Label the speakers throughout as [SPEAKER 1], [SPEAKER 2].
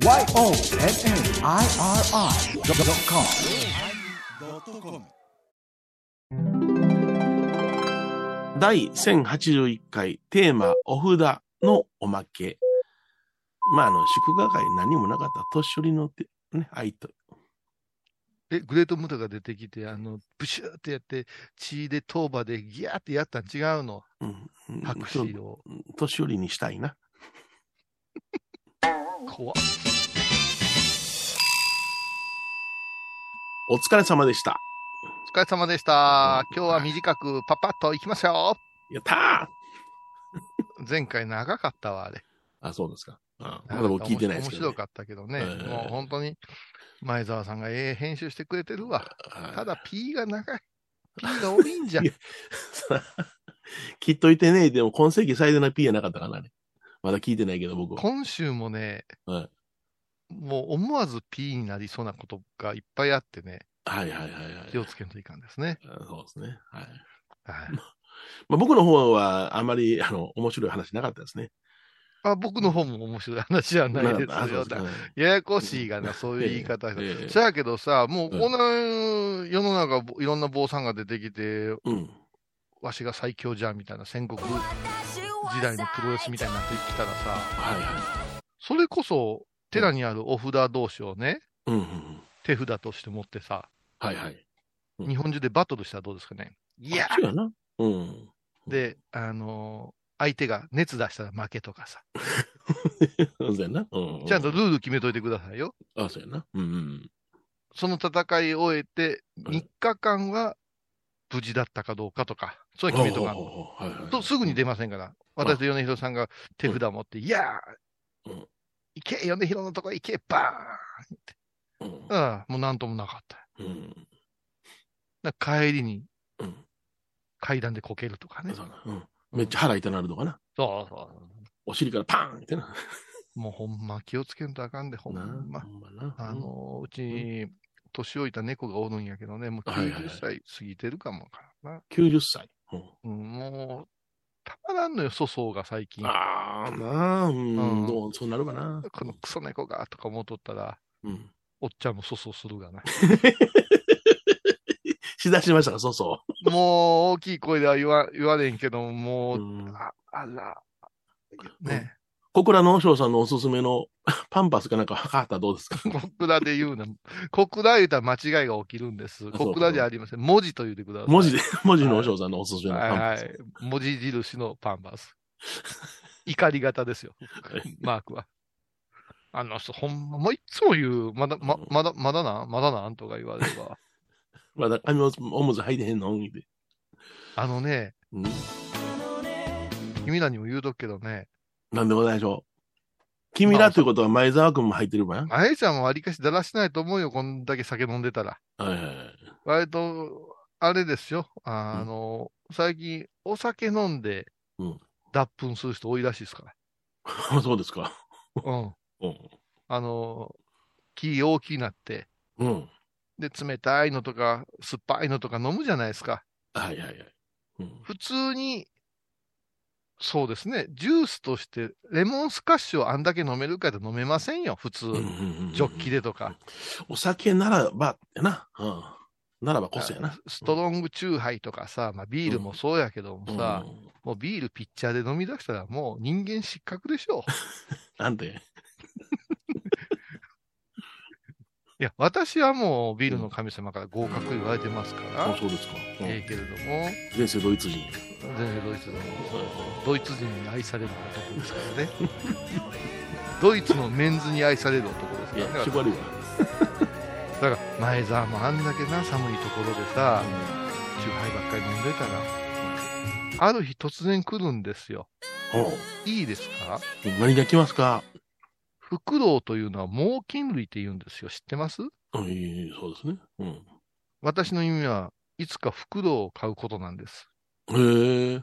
[SPEAKER 1] YONNIRI.com 第1081回テーマお札のおまけ。まあ、あの、祝賀会何もなかった年寄りのて、ね、愛と。
[SPEAKER 2] え、グレートムタが出てきて、あの、ブシューってやって、血で頭場でギャーってやったん違うの？
[SPEAKER 1] うん。
[SPEAKER 2] 拍手を。
[SPEAKER 1] 年寄りにしたいな。
[SPEAKER 2] 怖っ
[SPEAKER 1] お疲れ様でした。
[SPEAKER 2] お疲れ様でした。今日は短くパパッといきますよ。
[SPEAKER 1] やったー
[SPEAKER 2] 前回長かったわ、あれ。
[SPEAKER 1] あ、そうですか。あまだ僕聞いてないですけど、ね。
[SPEAKER 2] 面白かったけどね。
[SPEAKER 1] ええ
[SPEAKER 2] もう本当に前澤さんがええ編集してくれてるわ。
[SPEAKER 1] はい
[SPEAKER 2] ただ P が長い。P が多いんじゃん
[SPEAKER 1] い。や聞いといてね、でも今世紀最大の P やなかったかな、ね。まだ聞いてないけど、僕は。
[SPEAKER 2] 今週もね、
[SPEAKER 1] はい
[SPEAKER 2] もう思わず P になりそうなことがいっぱいあってね、
[SPEAKER 1] はいはいはいはい。
[SPEAKER 2] 気をつけんといかんですね。
[SPEAKER 1] あそうですね。はい。
[SPEAKER 2] はい、
[SPEAKER 1] まあ、僕の方はあまり、あの、面白い話なかったですね。
[SPEAKER 2] あ僕の方も面白い話じゃないですよ。
[SPEAKER 1] す
[SPEAKER 2] ややこしいがな、そういう言い方。
[SPEAKER 1] えええ
[SPEAKER 2] やけどさ、もう
[SPEAKER 1] うん
[SPEAKER 2] この世の中、いろんな坊さんが出てきて、
[SPEAKER 1] うん。
[SPEAKER 2] わしが最強じゃんみたいな戦国時代のプロレスみたいになってきたらさ、
[SPEAKER 1] はいは
[SPEAKER 2] それこそ寺にあるお札同士をね、
[SPEAKER 1] い。うんうんうん。
[SPEAKER 2] 手札として持ってさ、
[SPEAKER 1] はいはい。うん
[SPEAKER 2] 日本中でバトルしたらどうですかね。いや
[SPEAKER 1] そうやな。うん。
[SPEAKER 2] で、あのー相手が熱出したら負けとかさ、
[SPEAKER 1] そうやな。うん。
[SPEAKER 2] ちゃんとルール決めといてくださいよ。
[SPEAKER 1] あ、そうやな。うんうん。
[SPEAKER 2] その戦いを終えて、
[SPEAKER 1] うん
[SPEAKER 2] 3日間は無事だったかどうかとか、それは決めとかとすぐに出ませんから、私と米広さんが手札持って、いやー、
[SPEAKER 1] うん
[SPEAKER 2] 行け、米広のとこ行け、バ
[SPEAKER 1] うん
[SPEAKER 2] ーンああ、もうなんともなかった。帰りに
[SPEAKER 1] うん。
[SPEAKER 2] 階段でこけるとかね。
[SPEAKER 1] めっちゃ腹痛なるとかな。
[SPEAKER 2] そうそ
[SPEAKER 1] お尻からパーンってな。
[SPEAKER 2] う。もうほんま気をつけんとあかんで、ほん
[SPEAKER 1] な
[SPEAKER 2] ま。あの、うちに年老いた猫がおるんやけどね、もう
[SPEAKER 1] はいはいはい
[SPEAKER 2] 90歳過ぎてるかもわからんな。
[SPEAKER 1] 90歳。
[SPEAKER 2] もう、たまらんのよ、粗相が最近。
[SPEAKER 1] ああ、なあ、うん、
[SPEAKER 2] うん
[SPEAKER 1] どう、そうなるかな。
[SPEAKER 2] このクソ猫がとか思っとったら、
[SPEAKER 1] うん。
[SPEAKER 2] おっちゃんも粗相するがな。
[SPEAKER 1] しだしましたか、そうそ
[SPEAKER 2] もう大きい声では言わ言われんけど、も
[SPEAKER 1] う。
[SPEAKER 2] ああら、ね、
[SPEAKER 1] 小倉の和尚さんのおすすめの パンパスかなんか測ったらどうですか？
[SPEAKER 2] 小倉で言うな。小倉言うたら間違いが起きるんです。小倉じゃありません。文字と言ってください。
[SPEAKER 1] 文字で、文字の和尚さんのおすすめの
[SPEAKER 2] はい
[SPEAKER 1] パンパス。
[SPEAKER 2] はい。文字印のパンパス。怒り型ですよ。マークは。あの人、ほんま、もういつも言う、まだ、ま、まだ、まだな、まだなんとか言われれば。
[SPEAKER 1] まだ髪をおむつ履いてへんの？
[SPEAKER 2] あのね、
[SPEAKER 1] うん。
[SPEAKER 2] 君らにも言うとくけどね、
[SPEAKER 1] なんでもないでしょう。君らということは前澤君も入ってるわよ。
[SPEAKER 2] あやちゃんもわりかしだらしないと思うよ、こんだけ酒飲んでたら。
[SPEAKER 1] はいはいはい。
[SPEAKER 2] 割と、あれですよ。あの、最近、お酒飲んで
[SPEAKER 1] うん、
[SPEAKER 2] 脱粉する人多いらしいですか
[SPEAKER 1] そうですか。
[SPEAKER 2] ら。うん。
[SPEAKER 1] うん。
[SPEAKER 2] あの、気大きくなって、
[SPEAKER 1] うん。
[SPEAKER 2] で、冷たいのとか、酸っぱいのとか飲むじゃないですか。
[SPEAKER 1] はいはいはい。うん。
[SPEAKER 2] 普通に、そうですね、ジュースとして、レモンスカッシュをあんだけ飲めるかで飲めませんよ、普通。
[SPEAKER 1] うんうんうん
[SPEAKER 2] ジョッキでとか。
[SPEAKER 1] お酒ならば、やな。うん。ならばこそやな。
[SPEAKER 2] ストロングチューハイとかさ、まあ、ビールもそうやけどもさ、
[SPEAKER 1] うん
[SPEAKER 2] もうビールピッチャーで飲み出したらもう人間失格でしょう。
[SPEAKER 1] なんで？
[SPEAKER 2] いや、私はもうビールの神様から合格言われてますから、
[SPEAKER 1] あそうですか。うん
[SPEAKER 2] ええけれども、
[SPEAKER 1] 前世ドイツ人。
[SPEAKER 2] 全然ドイツの、ドイツ人に愛される男ですからね。ドイツのメンズに愛される男です
[SPEAKER 1] いや
[SPEAKER 2] から、ね。、
[SPEAKER 1] 縛るわ。
[SPEAKER 2] だから前澤もあんだけな寒いところでさ、チューハイばっかり飲んでたら、ある日突然来るんですよ。
[SPEAKER 1] ほ
[SPEAKER 2] いいですか？
[SPEAKER 1] う何が来ますか？
[SPEAKER 2] フクロウというのは猛禽類って言うんですよ。知ってます？
[SPEAKER 1] うん、いいそうですね。うん。
[SPEAKER 2] 私の意味はいつかフクロウを飼うことなんです。
[SPEAKER 1] へえ。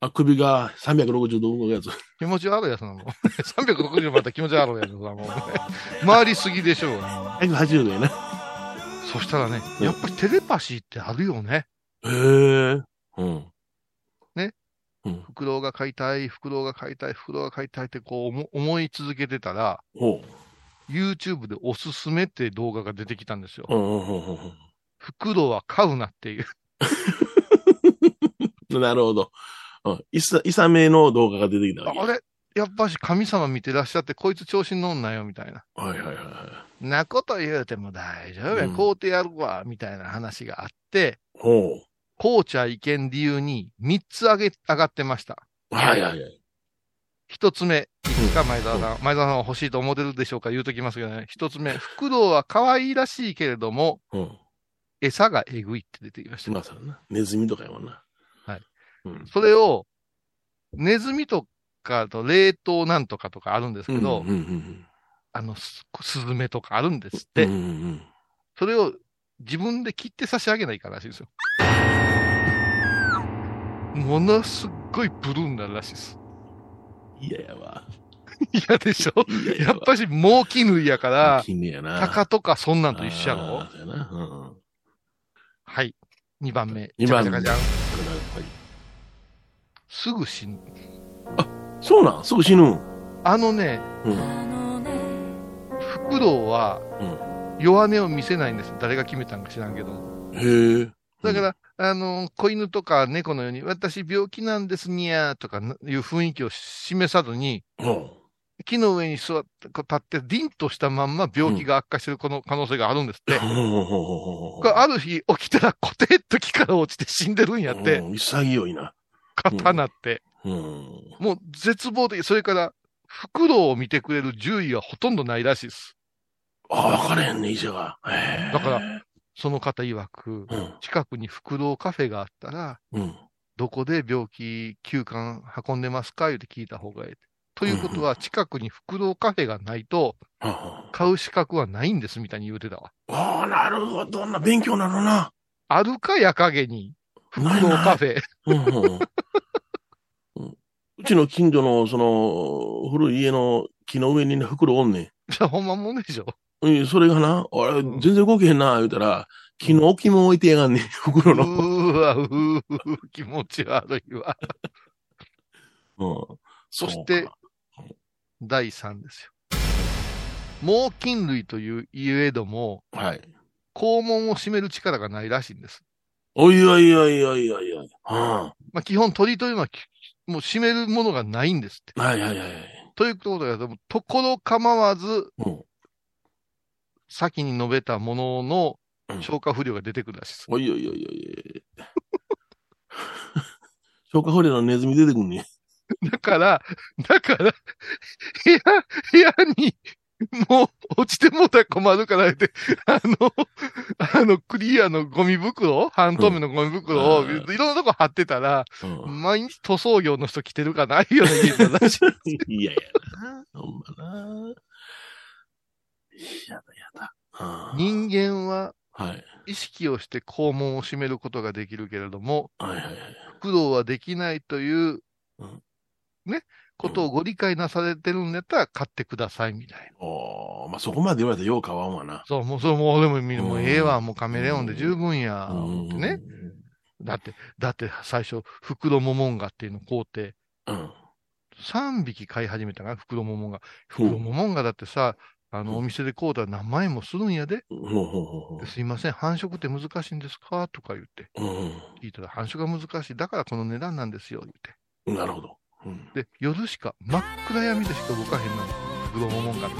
[SPEAKER 1] あ、首が360度動くやつ。
[SPEAKER 2] 気持ち悪いやつなの。360また気持ち悪いやつだもん。回りすぎでしょうが。
[SPEAKER 1] 180度やな。
[SPEAKER 2] そしたらね、
[SPEAKER 1] うん
[SPEAKER 2] やっぱりテレパシーってあるよね。
[SPEAKER 1] へえ。うん。
[SPEAKER 2] ね。
[SPEAKER 1] うん。
[SPEAKER 2] フクロウが飼いたい、フクロウが飼いたい、フクロウが飼いたいってこう思思い続けてたら、
[SPEAKER 1] ほ
[SPEAKER 2] YouTube でおすすめって動画が出てきたんですよ。
[SPEAKER 1] うんうんうんうん
[SPEAKER 2] 袋は買うなっていう。
[SPEAKER 1] うん。なるほど。うん。いさ、いさめの動画が出てきた。
[SPEAKER 2] あれ？やっぱし神様見てらっしゃって、こいつ調子に乗んなよ、みたいな。
[SPEAKER 1] はいはいはいは
[SPEAKER 2] なこと言うても大丈夫や、
[SPEAKER 1] うん
[SPEAKER 2] 買うてやるわ、みたいな話があって、
[SPEAKER 1] い。ほ
[SPEAKER 2] こうちゃいけん理由に3つ上げ、上がってました。
[SPEAKER 1] う。はいはいはい。
[SPEAKER 2] 一つ目、いいですか、前澤さん。前澤さんは欲しいと思ってるでしょうか言うときますけどね。一つ目、フクロウは可愛いらしいけれども、
[SPEAKER 1] うん。
[SPEAKER 2] 餌がえぐいって出てきました。
[SPEAKER 1] まあそれな。ネズミとかやもんな。
[SPEAKER 2] はい。
[SPEAKER 1] うん。
[SPEAKER 2] それを、ネズミとかと冷凍なんとかとかあるんですけど、
[SPEAKER 1] うんうんうん
[SPEAKER 2] あの、ススズメとかあるんですっ
[SPEAKER 1] うん。
[SPEAKER 2] て、
[SPEAKER 1] うんうん
[SPEAKER 2] それを自分で切って差し上げないからしいですよ。ものすっごいブルーになるらしいです。
[SPEAKER 1] うん。嫌やわ。
[SPEAKER 2] 嫌でしょ？
[SPEAKER 1] 嫌や
[SPEAKER 2] っぱし猛絹やから。鷹とかそんなんと一緒やろ？
[SPEAKER 1] うんうん。
[SPEAKER 2] はい。2番目。
[SPEAKER 1] 二番目
[SPEAKER 2] すぐ死ぬ。
[SPEAKER 1] そうなん？すぐ死ぬん？
[SPEAKER 2] あのね、
[SPEAKER 1] うん。
[SPEAKER 2] フクロウは
[SPEAKER 1] うん。
[SPEAKER 2] 弱音を見せないんです。誰が決めたんか知らんけども。
[SPEAKER 1] へえ。
[SPEAKER 2] だから、あの、子犬とか猫のように、私病気なんですにゃーとかいう雰囲気を示さずに、
[SPEAKER 1] うん。
[SPEAKER 2] 木の上に座って、立って、凛としたまんま病気が悪化してるこの可能性があるんですって。
[SPEAKER 1] ほうほうほうほうほう
[SPEAKER 2] これある日起きたらコテッと木から落ちて死んでるんやって、
[SPEAKER 1] うん潔いな。
[SPEAKER 2] 刀って。
[SPEAKER 1] うん。
[SPEAKER 2] もう絶望的。それから、フクロウを見てくれる獣医はほとんどないらしいです。
[SPEAKER 1] あ、分からへんね、医者が。
[SPEAKER 2] だから、その方曰く、
[SPEAKER 1] うん。
[SPEAKER 2] 近くにフクロウカフェがあったら、
[SPEAKER 1] うん。
[SPEAKER 2] どこで病気休館運んでますか？言って聞いた方がいい。ということは、近くにフクロウカフェがないと、
[SPEAKER 1] あ
[SPEAKER 2] 買う資格はないんですみたいに言うてたわ。
[SPEAKER 1] あ、なるほどな。勉強なのな。
[SPEAKER 2] あるかや陰に、フクロウカフェ。
[SPEAKER 1] うちの近所の、その、古い家の木の上にね、袋おんね
[SPEAKER 2] じゃあほんまもんでしょ。
[SPEAKER 1] ん。うんそれがな、あれ、
[SPEAKER 2] うん
[SPEAKER 1] 全然動けへんな、言うたら、木の置きも置いてやがんねん、袋
[SPEAKER 2] う
[SPEAKER 1] の。
[SPEAKER 2] ーわ、うー、気持ち悪いわ。
[SPEAKER 1] うん。
[SPEAKER 2] そして第3ですよ。猛禽類という言えども、
[SPEAKER 1] はい。
[SPEAKER 2] 肛門を締める力がないらしいんです。
[SPEAKER 1] おいおいおいおいおいおい。は
[SPEAKER 2] まあ、基本鳥というのはきもう締めるものがないんですって。
[SPEAKER 1] いはいはいはい。
[SPEAKER 2] ということだと、ところ構わず、
[SPEAKER 1] うん。
[SPEAKER 2] 先に述べたものの
[SPEAKER 1] うん
[SPEAKER 2] 消化不良が出てくるらしいです。
[SPEAKER 1] おいおいおいおい。消化不良のネズミ出てくんね。
[SPEAKER 2] だから、だから、部屋、部屋に、もう落ちてもうたら困るからって、あの、あの、クリアのゴミ袋半透明のゴミ袋を、
[SPEAKER 1] うん
[SPEAKER 2] いろんなとこ貼ってたら、
[SPEAKER 1] うん。
[SPEAKER 2] 毎日塗装業の人来てるかな、いうような家だらしい。
[SPEAKER 1] いやいやな。ほんまな。やだやだ。
[SPEAKER 2] 人間は
[SPEAKER 1] はい。
[SPEAKER 2] 意識をして肛門を閉めることができるけれども、
[SPEAKER 1] はいはいはい。
[SPEAKER 2] フクロウはできないという
[SPEAKER 1] うん、
[SPEAKER 2] ね、ことをご理解なされてるんだったら買ってくださいみたいな。
[SPEAKER 1] おーまあ、そこまで言われたらよう買わんわな。
[SPEAKER 2] そう、もう、そう、もう、でも、みもう
[SPEAKER 1] うん
[SPEAKER 2] ええわ、もうカメレオンで十分や、ね。。だって、だって最初、フクロモモンガっていうのを買うて、
[SPEAKER 1] うん。
[SPEAKER 2] 3匹飼い始めたから、フクロモモンガ。フ
[SPEAKER 1] うん
[SPEAKER 2] クロモモンガだってさ、あの、
[SPEAKER 1] うん
[SPEAKER 2] お店で買うたら何万円もするんやで。すいません、繁殖って難しいんですか？とか言って。
[SPEAKER 1] う。
[SPEAKER 2] 聞いたら、繁殖が難しい。だからこの値段なんですよ、言って。
[SPEAKER 1] うん。なるほど。うん。
[SPEAKER 2] で、夜しか、真っ暗闇でしか動かへんの。フクロモモンガって。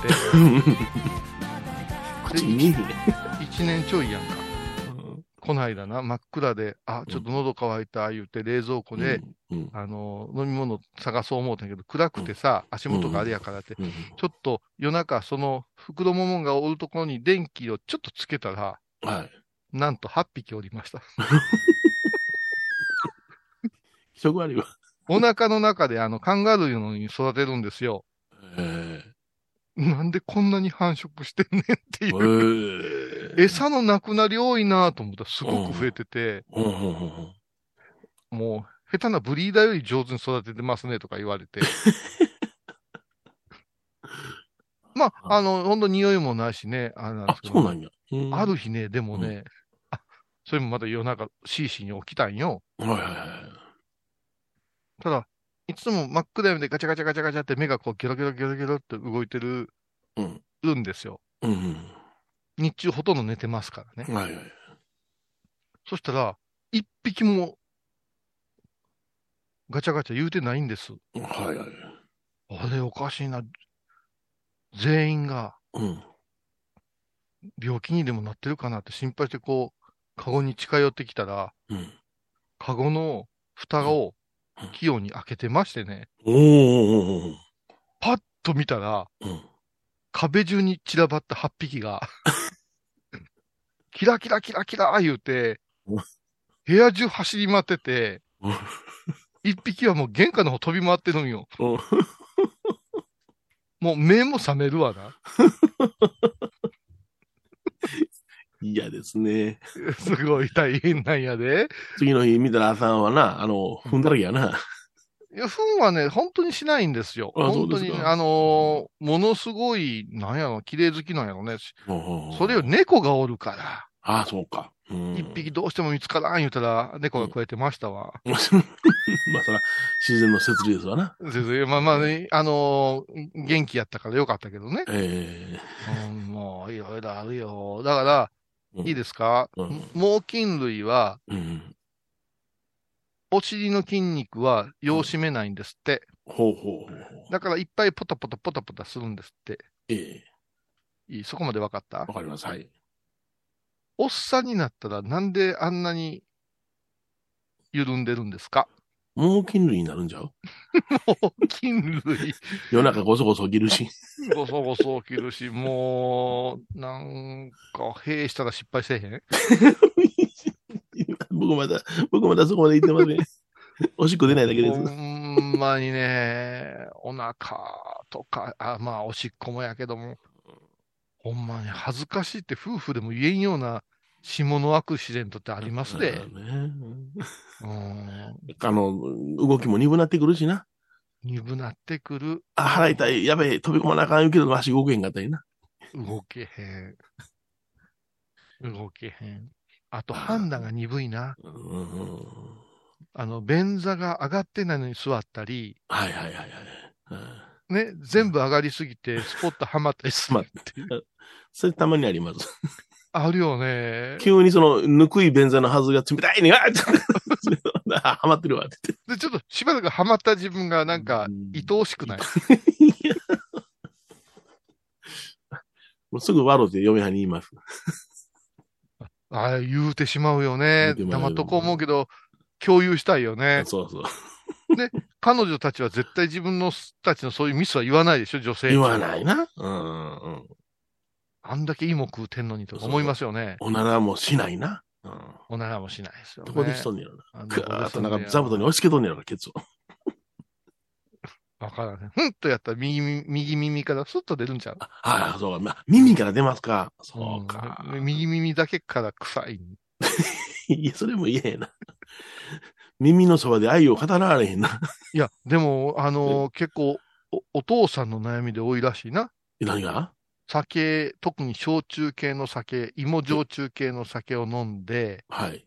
[SPEAKER 1] 口に見えへんね。
[SPEAKER 2] 1年ちょいやんか。この間な、真っ暗で、あ、ちょっと喉乾いた、言って冷蔵庫で、
[SPEAKER 1] うん、
[SPEAKER 2] あの、飲み物探そう思うたんやけど、暗くてさ、足元があれやからって、
[SPEAKER 1] うん。
[SPEAKER 2] ちょっと夜中、その、袋ももんがおるところに電気をちょっとつけたら、
[SPEAKER 1] はい。
[SPEAKER 2] なんと8匹おりました。
[SPEAKER 1] 気色悪いわ。
[SPEAKER 2] お腹の中であの、カンガルーのように育てるんですよ。
[SPEAKER 1] え
[SPEAKER 2] なんでこんなに繁殖してんねんって
[SPEAKER 1] え
[SPEAKER 2] いう。
[SPEAKER 1] ええ。
[SPEAKER 2] 餌のなくなり多いなと思ったらすごく増えてて、
[SPEAKER 1] うんうんうんうん。
[SPEAKER 2] もう、下手なブリーダーより上手に育ててますねとか言われて。まあ、あの、ほんと匂いもないしね、あれなんで
[SPEAKER 1] あ
[SPEAKER 2] す、けど
[SPEAKER 1] そうなんや。うん
[SPEAKER 2] ある日ね、でもね、あ、それもまた夜中、シーシーに起きたんよ。
[SPEAKER 1] はいはいはい。
[SPEAKER 2] ただ、いつも真っ暗闇でガチャガチャガチャガチャって目がこうギョロギョロギョロギョロって動いてる
[SPEAKER 1] うん。
[SPEAKER 2] るんですよ。
[SPEAKER 1] うん。
[SPEAKER 2] 日中ほとんど寝てますからね。
[SPEAKER 1] はいはい。
[SPEAKER 2] そしたら、一匹も、ガチャガチャ言うてないんです。
[SPEAKER 1] はいはい。
[SPEAKER 2] あれおかしいな。全員が
[SPEAKER 1] うん。
[SPEAKER 2] 病気にでもなってるかなって心配してこう、カゴに近寄ってきたら、
[SPEAKER 1] うん。
[SPEAKER 2] カゴの蓋を
[SPEAKER 1] うん
[SPEAKER 2] 器用に開けてましてね、
[SPEAKER 1] お
[SPEAKER 2] パッと見たら、
[SPEAKER 1] うん。
[SPEAKER 2] 壁中に散らばった8匹が、キラキラキラキラ言うて
[SPEAKER 1] うん、
[SPEAKER 2] 部屋中走り回ってて
[SPEAKER 1] うん、
[SPEAKER 2] 一匹はもう玄関の方飛び回ってるんよ。
[SPEAKER 1] うん
[SPEAKER 2] もう目も覚めるわな。
[SPEAKER 1] 嫌ですね。
[SPEAKER 2] すごい大変なんやで。
[SPEAKER 1] 次の日見たら朝はな、あの、踏んだらけやな。
[SPEAKER 2] いや、糞はね、本当にしないんですよ。
[SPEAKER 1] あ
[SPEAKER 2] 本当に、あのーものすごい、なんやろ、綺麗好きなんやろね。そ
[SPEAKER 1] そ
[SPEAKER 2] れより猫がおるから、
[SPEAKER 1] ああ、そうか。うん
[SPEAKER 2] 一匹どうしても見つからん言うたら、猫が食えてましたわ。
[SPEAKER 1] まあ、そら、自然の摂理ですわな。
[SPEAKER 2] 全然まあまあね、あのー元気やったからよかったけどね。
[SPEAKER 1] え
[SPEAKER 2] うん、もう、いろいろあるよ。だから、
[SPEAKER 1] うん
[SPEAKER 2] いいですか、
[SPEAKER 1] うん
[SPEAKER 2] 猛禽類は、
[SPEAKER 1] えうん。
[SPEAKER 2] お尻の筋肉はよう締めないんですって。
[SPEAKER 1] ほうほうほうほう。
[SPEAKER 2] だからいっぱいポタポタポタポタするんですって。
[SPEAKER 1] ええ
[SPEAKER 2] いい？そこまで分かった？
[SPEAKER 1] わかります。はい。
[SPEAKER 2] おっさんになったらなんであんなに緩んでるんですか？
[SPEAKER 1] 猛禽類になるんじゃう？
[SPEAKER 2] 猛禽類、
[SPEAKER 1] 夜中ごそごそ起きるし。
[SPEAKER 2] ごそごそ起きるし、もう、なんか、兵したら失敗せえへん？
[SPEAKER 1] 僕まだ、僕まだそこまで行ってません。おしっこ出ないだけです。
[SPEAKER 2] ほんまにね、お腹とか、あ、まあ、おしっこもやけども、ほんまに恥ずかしいって夫婦でも言えんような下のアクシデントってありますで。
[SPEAKER 1] あの、動きも鈍なってくるしな。
[SPEAKER 2] 鈍なってくる。
[SPEAKER 1] あ、腹痛い、やべえ、飛び込まなあかんけど、足動けへんかったりな。
[SPEAKER 2] 動けへん。動けへん。あと判断が鈍いな。あの、便座が上がってないのに座ったり、
[SPEAKER 1] はいはいはいはい。うん
[SPEAKER 2] ね、全部上がりすぎてスポットはまったりする。
[SPEAKER 1] それたまにあります。
[SPEAKER 2] あるよね。
[SPEAKER 1] 急にその、ぬくい便座のはずが冷たいねが、あはまってるわって
[SPEAKER 2] で、ちょっとしばらくはまった自分がなんか
[SPEAKER 1] うん
[SPEAKER 2] 愛おしくない？
[SPEAKER 1] もうすぐ笑って嫁はんに言います。
[SPEAKER 2] あ あ、言うてしまうよね。黙っとこう思うけど、共有したいよね。
[SPEAKER 1] そうそう。
[SPEAKER 2] 彼女たちは絶対自分のたちのそういうミスは言わないでしょ、女性。
[SPEAKER 1] 言わない。な。うんうん。
[SPEAKER 2] あんだけ芋食うてんのにとか思いますよね。
[SPEAKER 1] おならもしないな。うん。
[SPEAKER 2] おならもしないですよ、ね。
[SPEAKER 1] どこでしとんねやろな。
[SPEAKER 2] あ
[SPEAKER 1] くわーっとなんか座布団に押し付けとんねやろな、ケツを。
[SPEAKER 2] わからない。ふんとやったら右耳右耳からスッと出るんちゃう？
[SPEAKER 1] ああ、そうか。まあ、耳から出ますか。そうか。
[SPEAKER 2] ん右耳だけから臭い。
[SPEAKER 1] いや、それも嫌やな。耳のそばで愛を語られへんな。
[SPEAKER 2] いや、でも、あのー結構お、お父さんの悩みで多いらしいな。
[SPEAKER 1] え何が？
[SPEAKER 2] 酒、特に焼酎系の酒、芋焼酎系の酒を飲んで、
[SPEAKER 1] はい。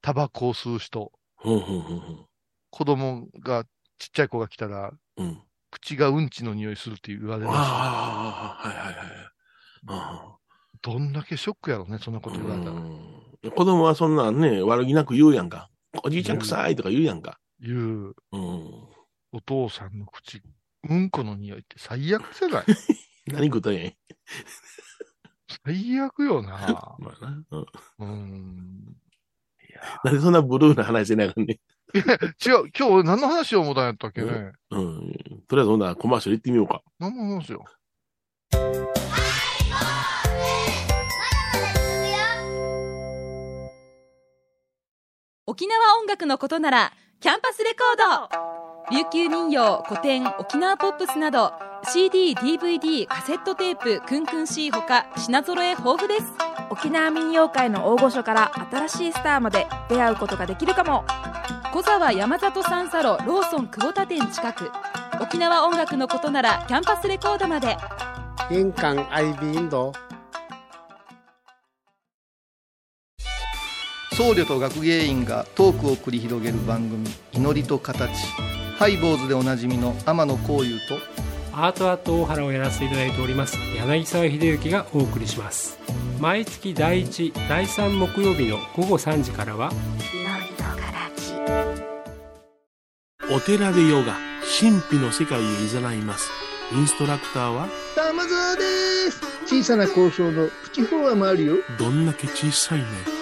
[SPEAKER 2] タバコを吸う人、
[SPEAKER 1] ほんほんほんほん。
[SPEAKER 2] 子供が、ちっちゃい子が来たら、
[SPEAKER 1] うん。
[SPEAKER 2] 口がうんちの匂いするって言われるらしい。
[SPEAKER 1] ああ、はいはいはい。あ
[SPEAKER 2] どんだけショックやろね、そんな
[SPEAKER 1] あ
[SPEAKER 2] こと言われたら。
[SPEAKER 1] うん子供はそんなんね、悪気なく言うやんか。おじいちゃん臭いとか言うやんか。
[SPEAKER 2] 言う、
[SPEAKER 1] うん。
[SPEAKER 2] お父さんの口、うんこの匂いって最悪じゃない？
[SPEAKER 1] 何食ったんやん。
[SPEAKER 2] 最悪よな。
[SPEAKER 1] まあな。うん。
[SPEAKER 2] うん。
[SPEAKER 1] なんでそんなブルーな話せなあかんね
[SPEAKER 2] 違う、今日俺何の話を思ったんやったっけね？
[SPEAKER 1] うん。とりあえずほんならコマーシャル行ってみようか。
[SPEAKER 2] 何の話よ？
[SPEAKER 3] 沖縄音楽のことならキャンパスレコード琉球民謡古典沖縄ポップスなど CD、DVD、カセットテープクンクン C ほか品揃え豊富です。
[SPEAKER 4] 沖縄民謡界の大御所から新しいスターまで出会うことができるかも。
[SPEAKER 3] 小沢山里三佐路ローソン久保田店近く。沖縄音楽のことならキャンパスレコードまで。
[SPEAKER 5] 印港 IB 印度。
[SPEAKER 6] 僧侶と学芸員がトークを繰り広げる番組「祈りと形」ハイボーズでおなじみの天野幸雄と
[SPEAKER 7] アートアート大原をやらせていただいております柳沢秀幸がお送りします。毎月第1第3木曜日の午後3時からは
[SPEAKER 1] お寺でヨガ神秘の世界へ誘います。インストラクターは
[SPEAKER 8] 玉沢です。小さな交渉のプチフォアもあるよ。
[SPEAKER 1] どんだけ小さいね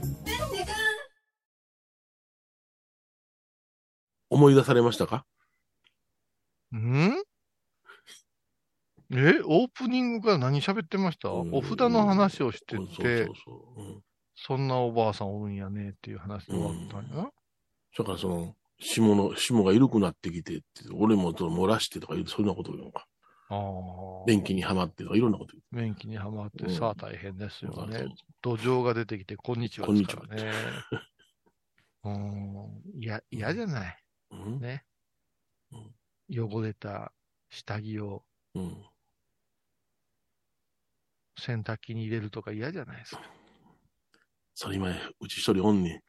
[SPEAKER 1] 思い出されましたか？
[SPEAKER 2] ん？え、オープニングから何喋ってました？
[SPEAKER 1] うん。
[SPEAKER 2] お札の話をしてて、
[SPEAKER 1] そう、うん、
[SPEAKER 2] なおばあさんおるんやねっていう話で終わったんやな。
[SPEAKER 1] だからその霜の霜が緩くなってきてって俺もその漏らしてとかいうそんなこと言うのか。
[SPEAKER 2] ああ。
[SPEAKER 1] 便器にはまってとかいろんなこと言
[SPEAKER 2] 便器にはまって、
[SPEAKER 1] うん。
[SPEAKER 2] さあ大変ですよ
[SPEAKER 1] う
[SPEAKER 2] ね。土壌が出てきて、こんにちは
[SPEAKER 1] こんにちは。
[SPEAKER 2] うん。いや、嫌じゃない？
[SPEAKER 1] うん
[SPEAKER 2] ね。汚れた下着を
[SPEAKER 1] うん
[SPEAKER 2] 洗濯機に入れるとか嫌じゃないですか。
[SPEAKER 1] それ今うち一人おんねん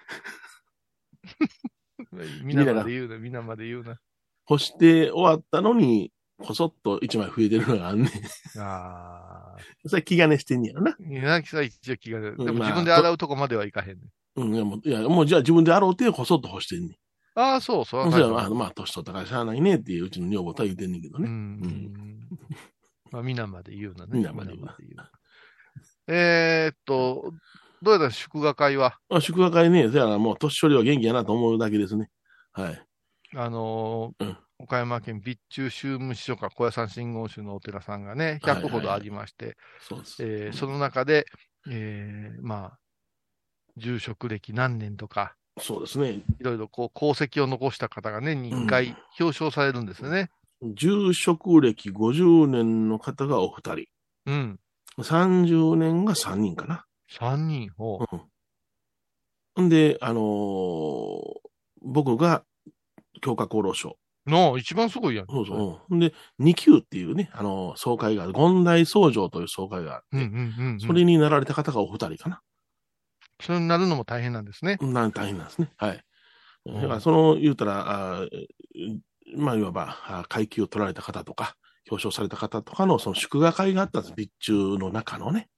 [SPEAKER 2] 皆まで言うな、皆まで言うな。
[SPEAKER 1] 干して終わったのにこそっと一枚増えてるのがあんねん
[SPEAKER 2] ああ。
[SPEAKER 1] それ気兼ねしてんねやろな
[SPEAKER 2] 柳さん一応気が出る。でも自分で洗うとこまではいかへんねん。
[SPEAKER 1] うんいやもういやもうじゃあ自分で洗うてこそっと干してんねん
[SPEAKER 2] ああ、そう、それは
[SPEAKER 1] それはまあ、まあ、年取ったからしゃあないねっていううちの女房とは言ってんねんけど
[SPEAKER 2] う
[SPEAKER 1] ね。
[SPEAKER 2] ん。まあ、皆まで言うなね。
[SPEAKER 1] 皆まで言う。
[SPEAKER 2] えーっと、どうやった祝賀会は？
[SPEAKER 1] まあ、祝賀会ね、そやな、もう年寄りは元気やなと思うだけですね。はい。
[SPEAKER 2] あのー
[SPEAKER 1] うん
[SPEAKER 2] 岡山県備中宗務司所か小屋山真言宗のお寺さんがね、
[SPEAKER 1] はいはい
[SPEAKER 2] 100ほどありまして、
[SPEAKER 1] そ。
[SPEAKER 2] えーその中で、えーまあ、住職歴何年とか、
[SPEAKER 1] そうですね。
[SPEAKER 2] いろいろこう功績を残した方が年に1回表彰されるんですよね。
[SPEAKER 1] 住職歴50年の方がお二人。
[SPEAKER 2] うん。
[SPEAKER 1] 30年が3人かな。
[SPEAKER 2] 3人を、
[SPEAKER 1] うん。んで、あのー僕が教科厚労省。
[SPEAKER 2] の、一番すごいやん。
[SPEAKER 1] そうそう。うんで、2級っていうね、あのー総会がある。権大僧正という総会があって、
[SPEAKER 2] うんうんうん、うん。
[SPEAKER 1] それになられた方がお二人かな。
[SPEAKER 2] それになるのも大変なんですね。
[SPEAKER 1] なん大変なんですね。はい。
[SPEAKER 2] ん
[SPEAKER 1] だからその、言うたら、あーまあ、いわば、階級を取られた方とか、表彰された方とかの、その祝賀会があったんです。備中の中のね。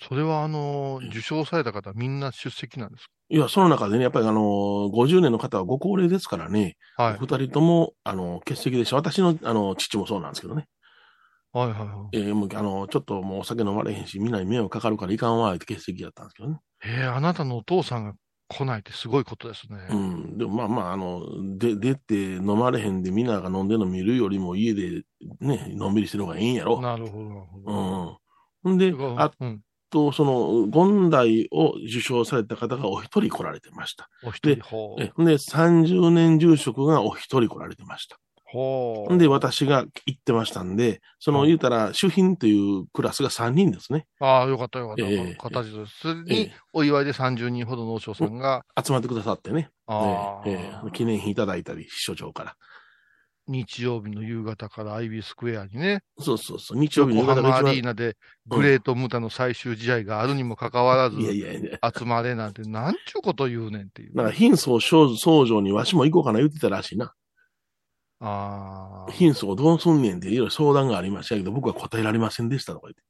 [SPEAKER 2] それは、あのー、受賞された方みんな出席なんです
[SPEAKER 1] いや、その中でね、やっぱりあのー、50年の方はご高齢ですからね、
[SPEAKER 2] かはい
[SPEAKER 1] お。二人とも、あの、欠席でした。私の、あの、父もそうなんですけどね。
[SPEAKER 2] はいはいはい。
[SPEAKER 1] えーもう、あの、ちょっともうお酒飲まれへんし、みんなに迷惑かかるからいかんわ、って欠席やったんですけどね。
[SPEAKER 2] えー、あなたのお父さんが来ないってすごいことですね。
[SPEAKER 1] うん。でもまあまあ、あの、で、出て飲まれへんでみんなが飲んでるの見るよりも家でね、のんびりしてる方がいいんやろ。
[SPEAKER 2] なるほど、なるほ
[SPEAKER 1] う
[SPEAKER 2] ど。
[SPEAKER 1] ん。んであ
[SPEAKER 2] うん、
[SPEAKER 1] と、その、権代を受賞された方がお一人来られてました。
[SPEAKER 2] お一人、ほう。
[SPEAKER 1] えで、30年住職がお一人来られてました。
[SPEAKER 2] ほう。
[SPEAKER 1] で、私が行ってましたんで、その、言うたら、主賓というクラスが3人ですね。
[SPEAKER 2] ああ、よかったよかった。
[SPEAKER 1] ええ
[SPEAKER 2] 形です。それ
[SPEAKER 1] え
[SPEAKER 2] に、お祝いで30人ほどのお嬢さんが、
[SPEAKER 1] 集まってくださってね。
[SPEAKER 2] ああ、
[SPEAKER 1] ええ記念品いただいたり、秘書長から。
[SPEAKER 2] 日曜日の夕方からアイビースクエアにね、
[SPEAKER 1] そうそうそう。日曜日の夕方が一番
[SPEAKER 2] リーナでグレートムタの最終試合があるにもかかわらず、
[SPEAKER 1] いやいやいや。
[SPEAKER 2] 集まれなんて、なんちゅうこと言うねんっていう。
[SPEAKER 1] なんか、貧相僧僧正にわしも行こうかな言ってたらしいな。
[SPEAKER 2] ああ。
[SPEAKER 1] 貧相どうすんねんっていろいろ相談がありましたけど、僕は答えられませんでしたとか言って。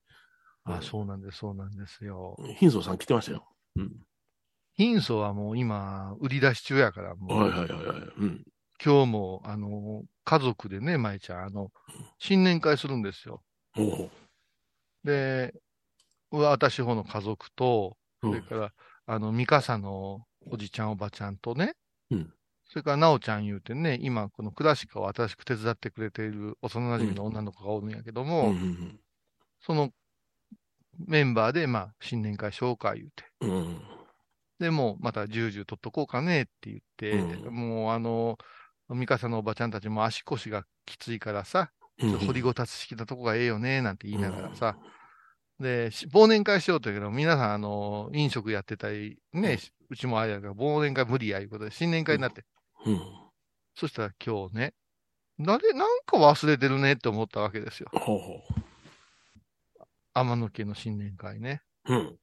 [SPEAKER 2] あそうなんです、そうなんですよ。
[SPEAKER 1] 貧相さん来てましたよ。うん。
[SPEAKER 2] 貧相はもう今、売り出し中やから、もう、
[SPEAKER 1] はいはいはいはい。うん。
[SPEAKER 2] 今日も、あの、家族でね、舞ちゃん、あの、新年会するんですよ。
[SPEAKER 1] おう
[SPEAKER 2] で、私方の家族と、
[SPEAKER 1] うん
[SPEAKER 2] それから、あの、ミカサのおじちゃんおばちゃんとね、
[SPEAKER 1] うん
[SPEAKER 2] それから、なおちゃん言うてね、今、このクラシカを新しく手伝ってくれている幼馴染の女の子がおるんやけども、
[SPEAKER 1] うんうん
[SPEAKER 2] そのメンバーで、まあ、新年会紹介言うて。
[SPEAKER 1] うん。うん。
[SPEAKER 2] で、もうまた重々取っとこうかねって言って、
[SPEAKER 1] うん
[SPEAKER 2] もうあの、ミカサのおばちゃんたちも足腰がきついからさ、
[SPEAKER 1] うん
[SPEAKER 2] 掘りごたつ式なとこがええよね、なんて言いながらさ。で、し忘年会しようと言うけど、皆さん、あの、飲食やってたり、ね、うちもあれやから、忘年会無理やいうことで、新年会になって。
[SPEAKER 1] うん。
[SPEAKER 2] そしたら今日ね、誰、なんか忘れてるねって思ったわけですよ。
[SPEAKER 1] ほうほ
[SPEAKER 2] 天野家の新年会ね。
[SPEAKER 1] う。うん。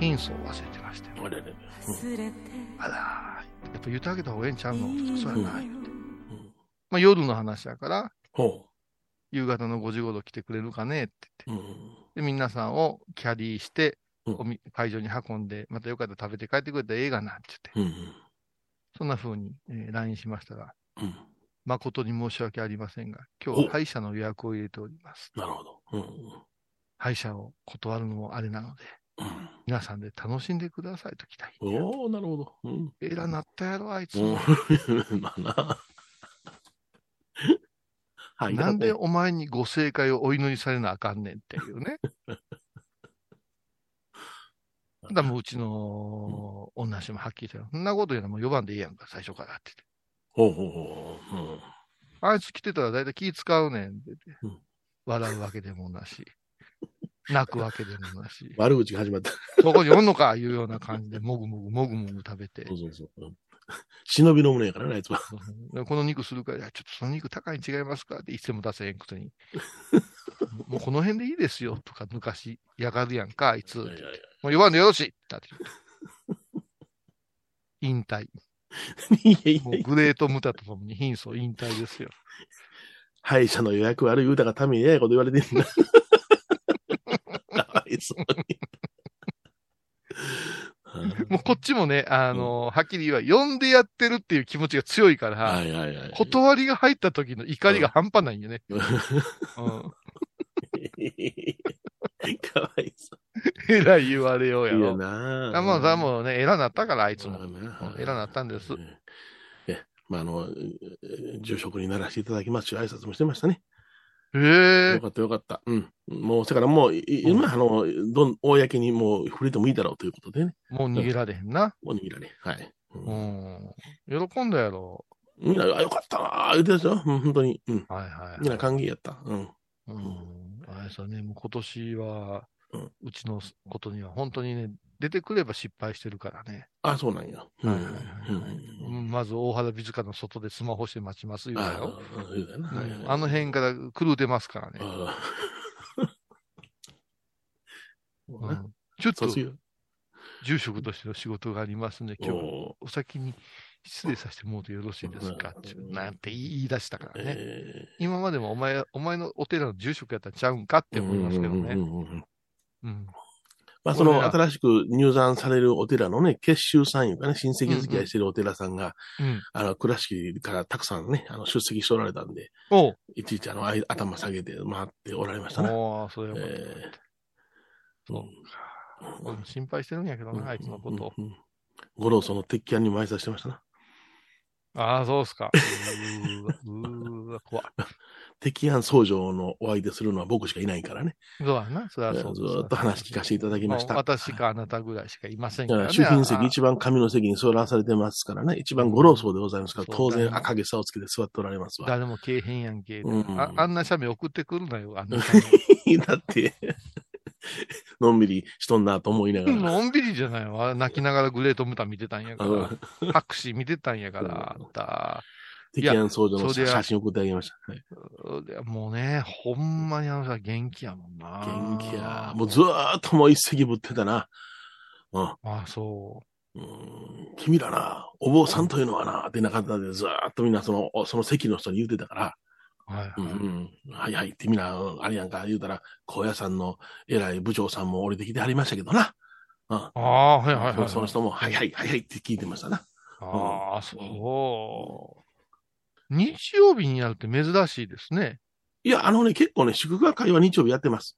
[SPEAKER 2] 貧相を忘れてましたよ。
[SPEAKER 1] あれれれ。
[SPEAKER 2] あらー、やっぱ言ってあげた方がええんちゃうの？そうやな、言うて。
[SPEAKER 1] うん
[SPEAKER 2] まあ夜の話やから、
[SPEAKER 1] ほ
[SPEAKER 2] 夕方の5時頃来てくれるかねって
[SPEAKER 1] う。うん。
[SPEAKER 2] 言って。で、皆さんをキャリーして、
[SPEAKER 1] うん
[SPEAKER 2] おみ会場に運んで、またよかったら食べて帰ってくれたらええがなって言って。
[SPEAKER 1] うん。
[SPEAKER 2] そんな風に、えー LINE しましたが、
[SPEAKER 1] うん。
[SPEAKER 2] 誠に申し訳ありませんが、今日歯医者の予約を入れております。
[SPEAKER 1] なるほど。うん。
[SPEAKER 2] 歯医者を断るのもあれなので、
[SPEAKER 1] うん。
[SPEAKER 2] 皆さんで楽しんでくださいと期待。
[SPEAKER 1] おおなるほど。うん。
[SPEAKER 2] えらなったやろ、あいつ。
[SPEAKER 1] うん まあな。はい。
[SPEAKER 2] なんでお前にご正解をお祈りされなあかんねんっていうね。だもううちの女子もはっきり言ってそんなこと言うのもう4番でいいやんか、最初からって
[SPEAKER 1] ほうほうほう。うん。
[SPEAKER 2] あいつ来てたら大体気使うねんって
[SPEAKER 1] うん
[SPEAKER 2] 笑うわけでもなし、泣くわけでもなし、
[SPEAKER 1] 悪口が始まった。
[SPEAKER 2] そこにおんのかいうような感じで、もぐもぐもぐもぐ食べて
[SPEAKER 1] そ、うそうそう。うん忍びの胸やからね、あいつは。
[SPEAKER 2] でこの肉するから、いやちょっとその肉高いに違いますかっていつでも出せへんくせに。もうこの辺でいいですよとか昔やがるやんか、あいつ。も
[SPEAKER 1] いやいやいう
[SPEAKER 2] 言わんでよろしいだって言って 引退。
[SPEAKER 1] やいやいや
[SPEAKER 2] もうグレートムタとともに貧相引退ですよ。
[SPEAKER 1] 歯医者の予約悪い言うたがためにええこと言われてんな。かわいそうに。
[SPEAKER 2] もうこっちもね、あのはっきり言うわ、呼んでやってるっていう気持ちが強いから、
[SPEAKER 1] はいはいはい。
[SPEAKER 2] 断りが入った時の怒りが半端ないんよね。うん。
[SPEAKER 1] かわいそ
[SPEAKER 2] えらい言われよう
[SPEAKER 1] う。いや
[SPEAKER 2] やろ。
[SPEAKER 1] な
[SPEAKER 2] あもう、さもうね、偉なったから、あいつも。
[SPEAKER 1] まあな
[SPEAKER 2] ったんです。
[SPEAKER 1] え、まあ、あの、え住職にならせていただきますし、挨拶もしてましたね。
[SPEAKER 2] へえ
[SPEAKER 1] よかったよかった。うん。もう、それからもう、い今、あの、どん、公にもう触れてもいいだろうということでね。
[SPEAKER 2] もう逃げられへんな。
[SPEAKER 1] もう逃げられ。はい。う
[SPEAKER 2] うんん。喜んだやろ。
[SPEAKER 1] みんな、あ、よかったなー言ってたですよ。うん、本当に。うん。
[SPEAKER 2] はいはい。
[SPEAKER 1] みんな歓迎やった。うん。
[SPEAKER 2] うん。あれさね、もう今年は、
[SPEAKER 1] うん
[SPEAKER 2] うちのことには本当にね、出てくれば失敗してるからね。
[SPEAKER 1] あ、そうなんや。うん。
[SPEAKER 2] はいはいはいうんまず大原美塚の外でスマホして待ちます言うよ。
[SPEAKER 1] あ、
[SPEAKER 2] の辺から狂うてますからね。ちょっと。住職としての仕事がありますんで、今日
[SPEAKER 1] お
[SPEAKER 2] お先に失礼させてもらうとよろしいですか？ってなんて言い出したからね。
[SPEAKER 1] え
[SPEAKER 2] 今までもお前、お前のお寺の住職やったらちゃうんかって
[SPEAKER 1] え
[SPEAKER 2] 思いますけどね。
[SPEAKER 1] うんうんうんうん
[SPEAKER 2] うん。
[SPEAKER 1] まあ、その新しく入山されるお寺のね、結集さんいうかね、親戚付き合いしてるお寺さんが、
[SPEAKER 2] うん。
[SPEAKER 1] あの、倉敷からたくさんね、あの、出席しておられたんで、いちいちあの、あい頭下げて回っておられましたね。
[SPEAKER 2] おーそれはよかった
[SPEAKER 1] ええ
[SPEAKER 2] そう心配してるんやけどな、あいつのこと。
[SPEAKER 1] うんうんうん五郎その鉄拳にも挨拶してましたな。
[SPEAKER 2] ああ、そうっすか。うーわ、怖い。
[SPEAKER 1] 敵案僧正のお相手するのは僕しかいないからね。
[SPEAKER 2] そうやな、それは
[SPEAKER 1] ず
[SPEAKER 2] そうです
[SPEAKER 1] ーっと話聞かせていただきました。
[SPEAKER 2] あ私かあなたぐらいしかいませんからね。
[SPEAKER 1] 主賓
[SPEAKER 2] あ
[SPEAKER 1] 席一番上の席に座らされてますからね。一番五郎僧でございますから、当然赤毛さをつけて座っておられますわ。
[SPEAKER 2] 誰もけえへんやんけ。
[SPEAKER 1] うん
[SPEAKER 2] ああんな写メ送ってくるなよ、あんな。
[SPEAKER 1] だって、のんびりしとんなと思いながら。
[SPEAKER 2] のんびりじゃないわ。泣きながらグレートムタ見てたんやか
[SPEAKER 1] う
[SPEAKER 2] ら。拍手見てたんやから、あんた。
[SPEAKER 1] 敵案僧正の写真送ってあげました。はい
[SPEAKER 2] もうね、ほんまにあの人元気やもんな。
[SPEAKER 1] 元気や。もうずーっともう一席ぶってたな。うん。
[SPEAKER 2] ああ、そ
[SPEAKER 1] うん君らな、お坊さんというのはな、ってなかったでずーっとみんなその、おその席の人に言ってたから、
[SPEAKER 2] う。はい
[SPEAKER 1] うんうん、はいはいってみんな、うんあれやんか言うたら、高野山の偉い部長さんも降りてきてはりましたけどな。うん。
[SPEAKER 2] ああ、はいはいはい。
[SPEAKER 1] その人も、はいはいはいはいって聞いてましたな。
[SPEAKER 2] ああ、そう。日曜日にやるって珍しいですね。
[SPEAKER 1] いや、あのね、結構ね、祝賀会は日曜日やってます。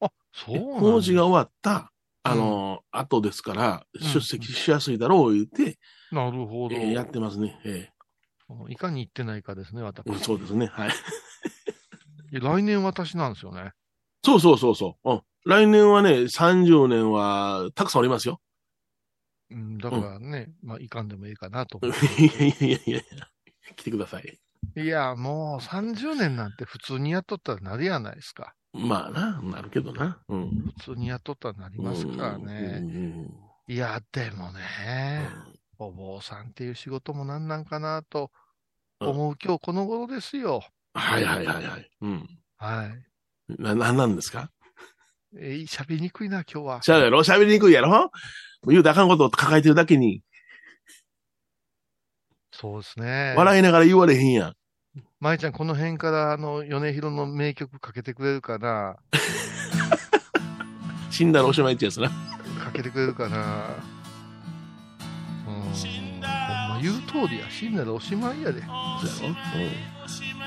[SPEAKER 2] あ、そうなんだ
[SPEAKER 1] 工事が終わった、あの、後ですから、
[SPEAKER 2] ん
[SPEAKER 1] 出席しやすいだろう言って、
[SPEAKER 2] なるほど。
[SPEAKER 1] えーやってますね。え
[SPEAKER 2] いかに行ってないかですね、私。
[SPEAKER 1] ーうんそうですね。はい。
[SPEAKER 2] 来年私なんですよね。
[SPEAKER 1] そうそうそうそう。うん。来年はね、30年は、たくさんおりますよ。
[SPEAKER 2] うん、だからね、まあ、いかんでもいいかなと思
[SPEAKER 1] い
[SPEAKER 2] って。
[SPEAKER 1] や いやいやいやいや、来てください。
[SPEAKER 2] いや、もう30年なんて普通にやっとったらなるやないですか。
[SPEAKER 1] まあな、なるけどな。うん。
[SPEAKER 2] 普通にやっとったらなりますから
[SPEAKER 1] うん
[SPEAKER 2] ね。いや、でもね、お坊さんっていう仕事もなんなんかなと思う今日この頃ですよ。
[SPEAKER 1] はいはいはいはい。うん。
[SPEAKER 2] はい。
[SPEAKER 1] な、なんなんですか？
[SPEAKER 2] えー、喋りにくいな、今日は。
[SPEAKER 1] しゃべろ？喋りにくいやろ？言うたらあかんことを抱えてるだけに、
[SPEAKER 2] そうですね。
[SPEAKER 1] 笑いながら言われへんやん。
[SPEAKER 2] 舞ちゃん、この辺から、あの、米広の名曲かけてくれるかな
[SPEAKER 1] 死んだらおしまいってやつな。
[SPEAKER 2] かけてくれるかなうん。ほんま言う通りや。死んだらおしまいやで。
[SPEAKER 1] そうやろ？
[SPEAKER 2] おしま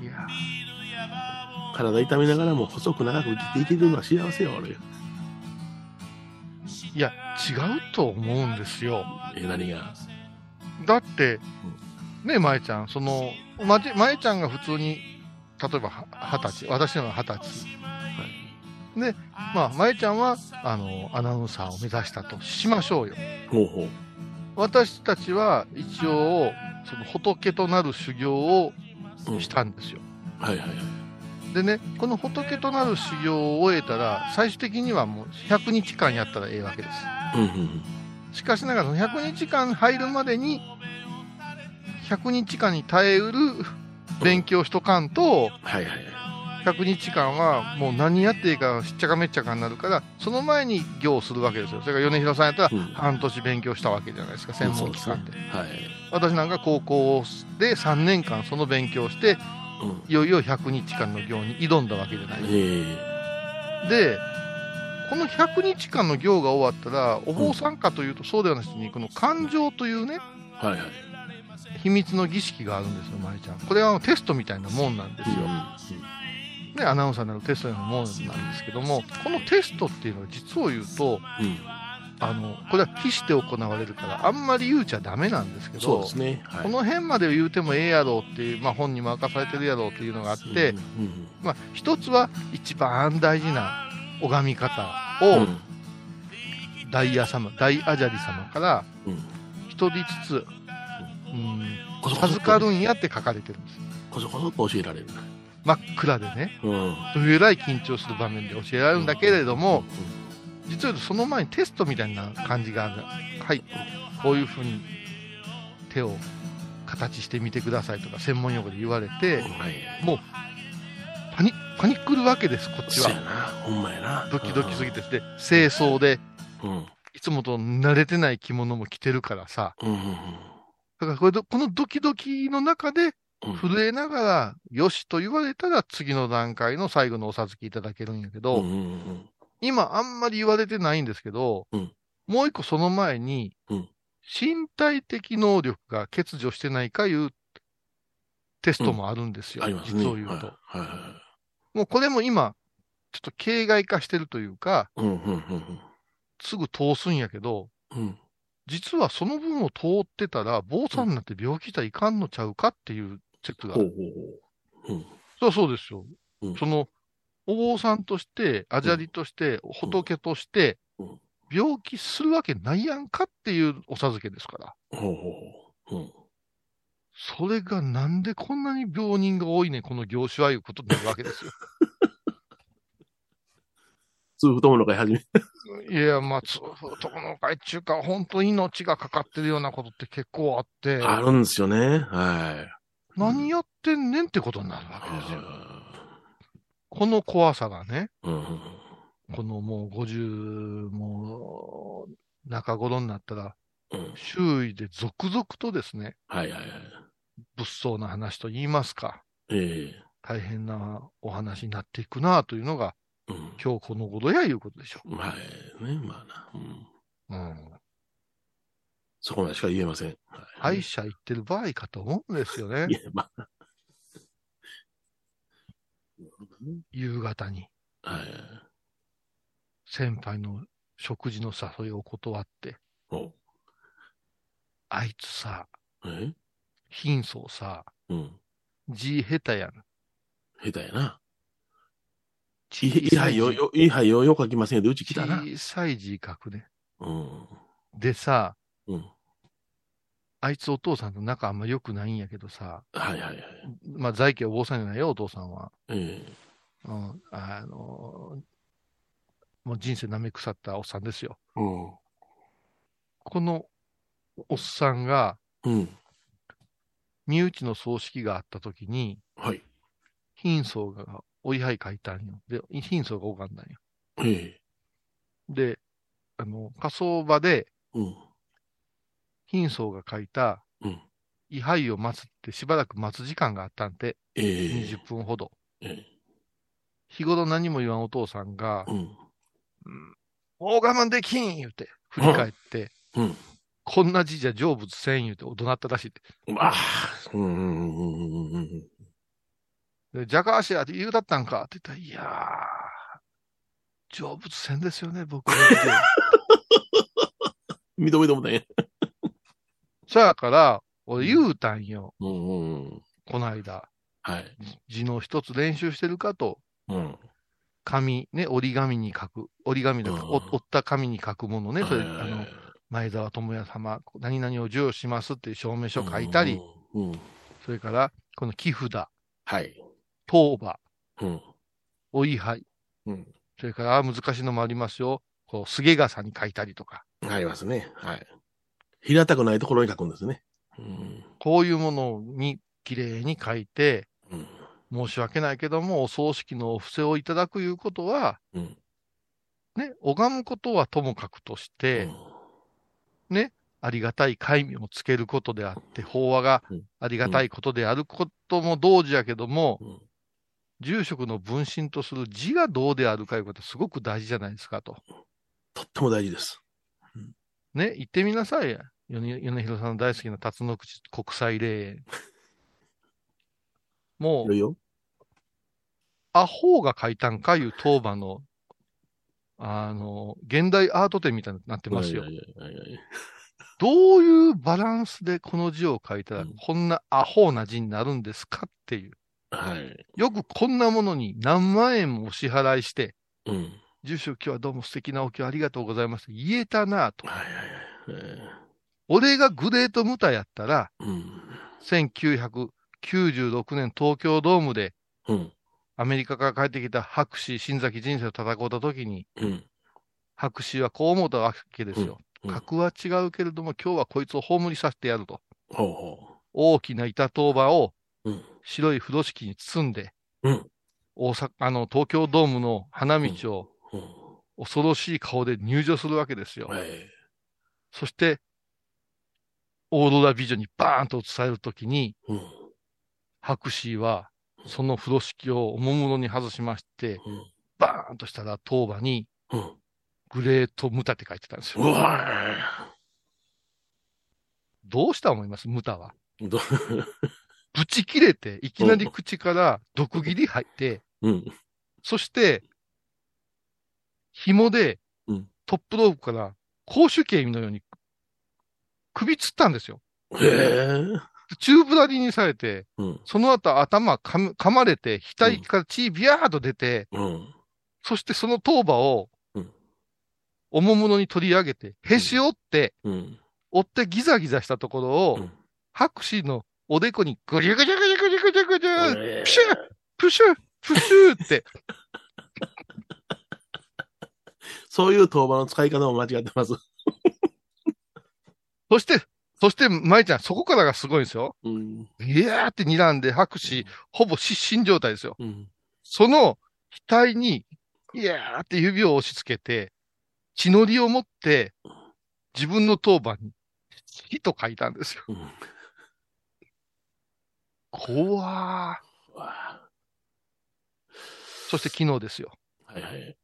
[SPEAKER 2] いや。
[SPEAKER 1] 体痛めながらも細く長く生きていけるのは幸せよ、俺。
[SPEAKER 2] いや、違うと思うんですよ。
[SPEAKER 1] え、何が？
[SPEAKER 2] だって、ねえ、舞ちゃん、その、まじ、舞ちゃんが普通に、例えばは二十歳、私のは二十歳。で、まあ、舞ちゃんは、あの、アナウンサーを目指したとしましょうよ。
[SPEAKER 1] ほうほう。
[SPEAKER 2] 私たちは一応、その仏となる修行をしたんですよ。
[SPEAKER 1] はいはいはい。
[SPEAKER 2] でね、この仏となる修行を終えたら、最終的にはもう100日間やったらええわけです。
[SPEAKER 1] うんうん
[SPEAKER 2] しかしながら、その100日間入るまでに、100日間に耐えうる勉強しとかんと、
[SPEAKER 1] はいはい。
[SPEAKER 2] 100日間はもう何やっていいかしっちゃかめっちゃかになるから、その前に行をするわけですよ。それから米広さんやったら半年勉強したわけじゃないですか、専門機関で。
[SPEAKER 1] はい。
[SPEAKER 2] 私なんか高校で3年間その勉強をして、いよいよ100日間の行に挑んだわけじゃないですか。で、この100日間の行が終わったら、お坊さんかというとそうではなしに、この感情というね、
[SPEAKER 1] はいはい。
[SPEAKER 2] 秘密の儀式があるんですよ、まりちゃん。これはテストみたいなもんなんですよ。ね、アナウンサーになるテストのようなもんなんですけども、このテストっていうのは実を言うと、あの、これは期して行われるから、あんまり言うちゃダメなんですけど、
[SPEAKER 1] ね。はい。
[SPEAKER 2] この辺まで言うてもええやろうっていう、まあ本にも明かされてるやろうっていうのがあって、まあ一つは一番大事な拝み方を、大阿様、大阿闍梨様から、一人ずつ、うん、授かるんやって書かれてるんです。
[SPEAKER 1] こそこそと教えられる。
[SPEAKER 2] 真っ暗でね、
[SPEAKER 1] うん。
[SPEAKER 2] どえらい緊張する場面で教えられるんだけれども、実はその前にテストみたいな感じがある。はい、こういうふうに手を形してみてくださいとか専門用語で言われて、もうパニパニックるわけです、こっち。は。
[SPEAKER 1] ほんまやな。
[SPEAKER 2] ドキドキすぎてして、清掃で、
[SPEAKER 1] うん。
[SPEAKER 2] いつもと慣れてない着物も着てるからさ、
[SPEAKER 1] うんうんうん。
[SPEAKER 2] だからこれどこのドキドキの中で、震えながら、よしと言われたら次の段階の最後のお授けいただけるんやけど、今あんまり言われてないんですけど、もう一個その前に、身体的能力が欠如してないかいうテストもあるんですよ。
[SPEAKER 1] ありますね。
[SPEAKER 2] 実を言うと。
[SPEAKER 1] はいはいはい。
[SPEAKER 2] もうこれも今、ちょっと形骸化してるというか、
[SPEAKER 1] うんうんうん
[SPEAKER 2] すぐ通すんやけど、
[SPEAKER 1] うん。
[SPEAKER 2] 実はその分を通ってたら、坊さんになって病気したらいかんのちゃうかっていう説がある。そうそうですよ。その、お坊さんとして、あじゃりとして、仏として、病気するわけないやんかっていうお授けですから。それがなんでこんなに病人が多いねんこの業種はいうことになるわけですよ。
[SPEAKER 1] 痛太もの会始め。
[SPEAKER 2] いや、まあ、痛風友の会っていうか、本当に命がかかってるようなことって結構あって、
[SPEAKER 1] あるんですよね。はい。
[SPEAKER 2] 何やってんねんってことになるわけですよ。この怖さがね、
[SPEAKER 1] うん。
[SPEAKER 2] このもう50、もう中頃になったら、周囲で続々とですね、
[SPEAKER 1] はいはいはい。
[SPEAKER 2] 物騒な話と言いますか、
[SPEAKER 1] ええ
[SPEAKER 2] 大変なお話になっていくなというのが、今日この頃やいうことでしょう。
[SPEAKER 1] はい。ね、まあな。うん。
[SPEAKER 2] うん。
[SPEAKER 1] そこまでしか言えません。
[SPEAKER 2] 歯医者行ってる場合かと思うんですよね
[SPEAKER 1] い。や、まあ。
[SPEAKER 2] 夕方に
[SPEAKER 1] はい。
[SPEAKER 2] 先輩の食事の誘いを断って、
[SPEAKER 1] お
[SPEAKER 2] あいつさ、
[SPEAKER 1] え？
[SPEAKER 2] 貧相さ、
[SPEAKER 1] うん。
[SPEAKER 2] 字下手やん。
[SPEAKER 1] 下手やな。いいはいよ、よ、いいはいよ、よ書きませんけど、うち来たな。
[SPEAKER 2] 小さい字書くね。
[SPEAKER 1] うん。
[SPEAKER 2] でさ、
[SPEAKER 1] うん。
[SPEAKER 2] あいつお父さんと仲あんま良くないんやけどさ、
[SPEAKER 1] はいはいはい。
[SPEAKER 2] まあ、在家お坊さんじゃないよ、お父さんは。
[SPEAKER 1] え
[SPEAKER 2] うん、あの、もう人生舐め腐ったおっさんですよ。
[SPEAKER 1] えうん。
[SPEAKER 2] このおっさんが、
[SPEAKER 1] うん。
[SPEAKER 2] 身内の葬式があった時に、
[SPEAKER 1] はい。
[SPEAKER 2] 貧相がお位牌書いたんよ。で、貧相が拝んだんよ。
[SPEAKER 1] ええ
[SPEAKER 2] で、あの、火葬場で、
[SPEAKER 1] うん。
[SPEAKER 2] 貧相が書いた
[SPEAKER 1] うん。
[SPEAKER 2] 位牌を待つってしばらく待つ時間があったんで、
[SPEAKER 1] ええ
[SPEAKER 2] 20分ほど。
[SPEAKER 1] ええ
[SPEAKER 2] 日頃何も言わんお父さんが、
[SPEAKER 1] うん。
[SPEAKER 2] うんもう我慢できん言うて、振り返って、
[SPEAKER 1] うん。
[SPEAKER 2] こんな字じゃ成仏せん言うて怒鳴ったらしいって。
[SPEAKER 1] ああ。うん
[SPEAKER 2] ジャカーシアって言うだったんか？って言ったら、いやー、成仏せんですよね、僕は
[SPEAKER 1] 認めてもね。
[SPEAKER 2] そやから、俺言うたんよ、
[SPEAKER 1] うんうんうん。
[SPEAKER 2] この間。
[SPEAKER 1] はい。
[SPEAKER 2] 字の一つ練習してるかと、
[SPEAKER 1] うん。
[SPEAKER 2] 紙、ね、折り紙に書く、折り紙で、
[SPEAKER 1] うん
[SPEAKER 2] お折った紙に書くものね、それ、あの、前澤智也様、何々を授与しますっていう証明書書いたり、
[SPEAKER 1] うん。うん。
[SPEAKER 2] それから、この木札、
[SPEAKER 1] はい。
[SPEAKER 2] 当場、
[SPEAKER 1] うん。
[SPEAKER 2] お位牌、
[SPEAKER 1] うん。
[SPEAKER 2] それから、あ難しいのもありますよ。こう、菅笠に書いたりとか、
[SPEAKER 1] ありますね。はい。平たくないところに書くんですね。うん。
[SPEAKER 2] こういうものに綺麗に書いて、
[SPEAKER 1] うん。
[SPEAKER 2] 申し訳ないけども、お葬式のお布施をいただくいうことは、
[SPEAKER 1] うん。
[SPEAKER 2] ね、拝むことはともかくとして、ね、ありがたい戒名をつけることであって、法話が
[SPEAKER 1] うん
[SPEAKER 2] ありがたいことであることも同時やけども、
[SPEAKER 1] うん
[SPEAKER 2] 住職の分身とする字がどうであるかいうことはすごく大事じゃないですかと。
[SPEAKER 1] とっても大事です。
[SPEAKER 2] ね、言ってみなさいや。米米広さんの大好きな辰野口国際霊園。も
[SPEAKER 1] いうる、よ。
[SPEAKER 2] アホが書いたんかいう当番の、あの、現代アート展みたいになってますよどういうバランスでこの字を書いたら
[SPEAKER 1] うん、
[SPEAKER 2] こんなアホな字になるんですかっていう。
[SPEAKER 1] はい。
[SPEAKER 2] よくこんなものに何万円もお支払いして、
[SPEAKER 1] うん。
[SPEAKER 2] 住所今日はどうも素敵なお経ありがとうございます。言えたなと。
[SPEAKER 1] はいはいはい。え
[SPEAKER 2] 俺がグレートムタやったら、
[SPEAKER 1] ーうん。
[SPEAKER 2] 1996年東京ドームで
[SPEAKER 1] うん。
[SPEAKER 2] アメリカから帰ってきた博士、新崎人生を戦うた時に、
[SPEAKER 1] うん。
[SPEAKER 2] 博士はこう思ったわけですよ。
[SPEAKER 1] うん
[SPEAKER 2] 格は違うけれども、今日はこいつを葬りさせてやると。
[SPEAKER 1] ほうほ
[SPEAKER 2] 大きな板当場を
[SPEAKER 1] う。うん。
[SPEAKER 2] 白い風呂敷に包んで、
[SPEAKER 1] うん。
[SPEAKER 2] 大阪、あの、東京ドームの花道を
[SPEAKER 1] うん。
[SPEAKER 2] 恐ろしい顔で入場するわけですよ。
[SPEAKER 1] はい。
[SPEAKER 2] そして、オーロラ美女にバーンと映されるときに、
[SPEAKER 1] うん。
[SPEAKER 2] 博士は、その風呂敷をおもむろに外しまして、
[SPEAKER 1] うん。
[SPEAKER 2] バーンとしたら当場に、
[SPEAKER 1] うん。
[SPEAKER 2] グレートムタって書いてたんです
[SPEAKER 1] う
[SPEAKER 2] よ。
[SPEAKER 1] わ
[SPEAKER 2] どうした思います？ムタは。ぶち切れて、いきなり口から毒切り入って、
[SPEAKER 1] うん。
[SPEAKER 2] そして、紐で
[SPEAKER 1] うん、
[SPEAKER 2] トップロープから、公主刑のように、首つったんですよ。
[SPEAKER 1] へえ。
[SPEAKER 2] 宙ぶらりにされて、
[SPEAKER 1] うん。
[SPEAKER 2] その後頭噛む噛まれて、額から血ビャーっと出て、
[SPEAKER 1] うん。
[SPEAKER 2] そしてその当場を
[SPEAKER 1] うん、
[SPEAKER 2] おもむろに取り上げて、へし折って、
[SPEAKER 1] うん。
[SPEAKER 2] 折ってギザギザしたところを、
[SPEAKER 1] うん
[SPEAKER 2] 博士のおでこにぐりゅぐりゅぐりゅぐりゅぐりゅぐりゅプシュープシュープシューって、
[SPEAKER 1] そういう当場の使い方も間違ってます。
[SPEAKER 2] そして、そして、舞ちゃん、そこからがすごいんですよ。
[SPEAKER 1] うん。
[SPEAKER 2] いやーって睨んで、博士、ほぼ失神状態ですよ。
[SPEAKER 1] うん。
[SPEAKER 2] その額に、いやーって指を押し付けて、血のりを持って、自分の当番に、火と書いたんですよ。
[SPEAKER 1] うん。
[SPEAKER 2] 怖そして昨日ですよ。
[SPEAKER 1] はいはい。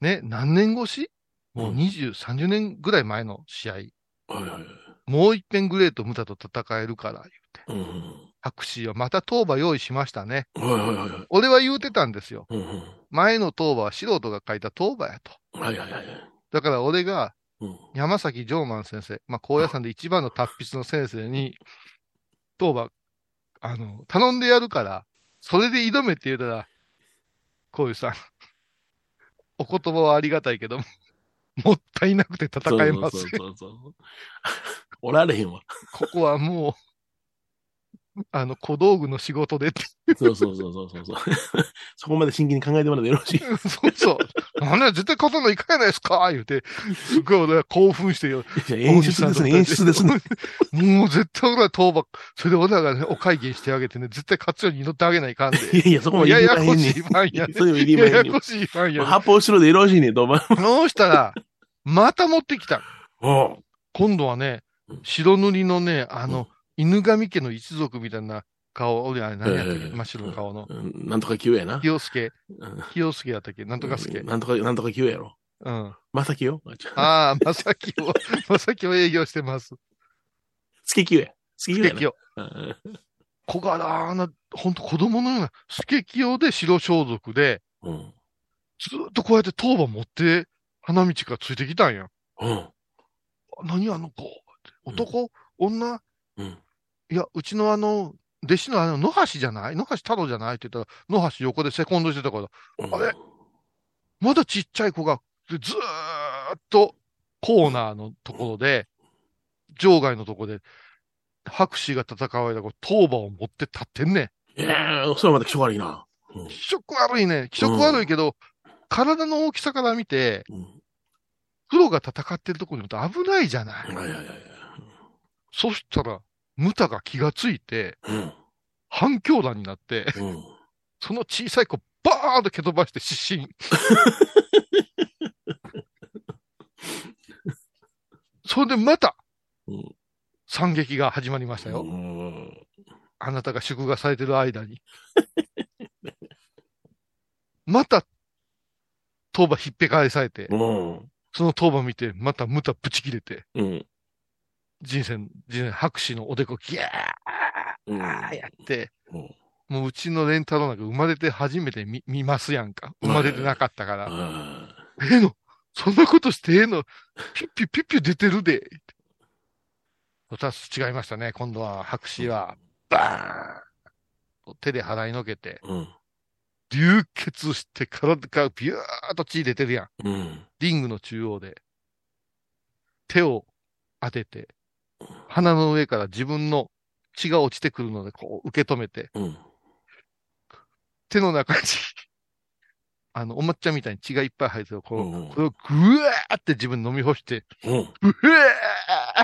[SPEAKER 2] ね、何年越し？もう
[SPEAKER 1] うん
[SPEAKER 2] 20、30年ぐらい前の試合。
[SPEAKER 1] はいはい。
[SPEAKER 2] もう一遍グレート・ムタと戦えるから、言うて。
[SPEAKER 1] うん。
[SPEAKER 2] 博士はまた当場用意しましたね。
[SPEAKER 1] はいはいはいはい。
[SPEAKER 2] 俺は言うてたんですよ。
[SPEAKER 1] うん。
[SPEAKER 2] 前の当場は素人が書いた当場やと。
[SPEAKER 1] はいはいはい。
[SPEAKER 2] だから俺が
[SPEAKER 1] うん。
[SPEAKER 2] 山崎ジョーマン先生、まあ、高野山で一番の達筆の先生に、当場、あの、頼んでやるから、それで挑めって言うたら、こういうさん、お言葉はありがたいけども、もったいなくて戦えますよ。
[SPEAKER 1] そうそうそうそう。おられへんわ。
[SPEAKER 2] ここはもう、あの、小道具の仕事でって。
[SPEAKER 1] そうそうそうそうそうそう。そこまで真剣に考えてもらってよろしい。
[SPEAKER 2] そうそう。あんな絶対勝たないかんやないですか言うて、すごい俺は興奮してよ。
[SPEAKER 1] 演出ですね、演出ですね。
[SPEAKER 2] もう絶対俺は当番、それで俺らがね、お会計してあげてね、絶対勝つように祈ってあげないかんで。
[SPEAKER 1] いやいや、そこまで
[SPEAKER 2] ややこしいファンやね。
[SPEAKER 1] そうい
[SPEAKER 2] ややこしいファンやね。
[SPEAKER 1] 発砲後ろでよろしいねん、どうも。
[SPEAKER 2] そうしたら、また持ってきた。
[SPEAKER 1] お
[SPEAKER 2] 今度はね、白塗りのね、あの、犬神家の一族みたいな顔、俺あれ何やったっけ？
[SPEAKER 1] ええ
[SPEAKER 2] 真っ白の顔の。
[SPEAKER 1] うんなんとか急やな。
[SPEAKER 2] 清介、
[SPEAKER 1] うん
[SPEAKER 2] 清介やったっけ？なんとか助。
[SPEAKER 1] なんとか、なんとか急やろ。
[SPEAKER 2] うん。
[SPEAKER 1] まさきよ。
[SPEAKER 2] ああ、まさきを、まさきを営業してます。
[SPEAKER 1] つけ急や。つけ急やな。
[SPEAKER 2] スケキヨ。
[SPEAKER 1] うん
[SPEAKER 2] 小柄な、ほんと子供のような、スケキヨで白装束で、
[SPEAKER 1] うん。
[SPEAKER 2] ずーっとこうやって当番持って、花道からついてきたんや。
[SPEAKER 1] うん。
[SPEAKER 2] 何あの子？男、女？
[SPEAKER 1] うん。
[SPEAKER 2] いや、うちのあの、弟子のあの、野橋じゃない？野橋太郎じゃないって言ったら、野橋横でセコンドしてたから、あれ？まだちっちゃい子が、でずーっとコーナーのところで、場外のところで、拍手が戦われたこう当場を持って立ってんねん。
[SPEAKER 1] ええそれはまた気色悪いな。うん
[SPEAKER 2] 気色悪いね。気色悪いけど、体の大きさから見て、
[SPEAKER 1] うん。
[SPEAKER 2] プロが戦ってるところにいると危ないじゃない。
[SPEAKER 1] いやいやいや。
[SPEAKER 2] そしたら、ムタが気がついて、
[SPEAKER 1] うん。
[SPEAKER 2] 反響弾になって、
[SPEAKER 1] うん。
[SPEAKER 2] その小さい子、バーンと蹴飛ばして失神。それでまた、
[SPEAKER 1] うん
[SPEAKER 2] 惨劇が始まりましたよ。
[SPEAKER 1] うん。
[SPEAKER 2] あなたが祝賀されてる間に。また、当場ひっぺかれされて、
[SPEAKER 1] うん。
[SPEAKER 2] その当場見て、またムタぶち切れて、
[SPEAKER 1] うん。
[SPEAKER 2] 人生、人生、拍手のおでこギャ
[SPEAKER 1] うん。
[SPEAKER 2] ーやって、
[SPEAKER 1] うん
[SPEAKER 2] もううちのレンタロウなんか生まれて初めて見見ますやんか。生まれてなかったから。
[SPEAKER 1] あ
[SPEAKER 2] ええのそんなことしてええのピッピュピッピュ出てるで。二つ違いましたね。今度は白紙は、バーン手で払いのけて、
[SPEAKER 1] うん。
[SPEAKER 2] 流血して体からビューっと血出てるやん。
[SPEAKER 1] うん。
[SPEAKER 2] リングの中央で、手を当てて、鼻の上から自分の血が落ちてくるので、こう受け止めて、
[SPEAKER 1] うん。
[SPEAKER 2] 手の中に、あの、お抹茶みたいに血がいっぱい入ってるこう、
[SPEAKER 1] うん
[SPEAKER 2] これをぐわーって自分飲み干して、
[SPEAKER 1] うん。
[SPEAKER 2] うわ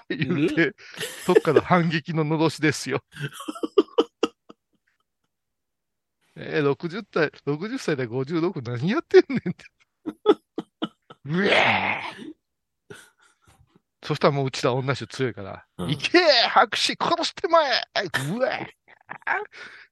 [SPEAKER 2] ー言って、そっから反撃ののろしですよ。えー、60歳、60歳で56何やってんねんって。うわーそしたらもううちら女衆強いから、
[SPEAKER 1] うん
[SPEAKER 2] 行けー白紙殺してまえうわー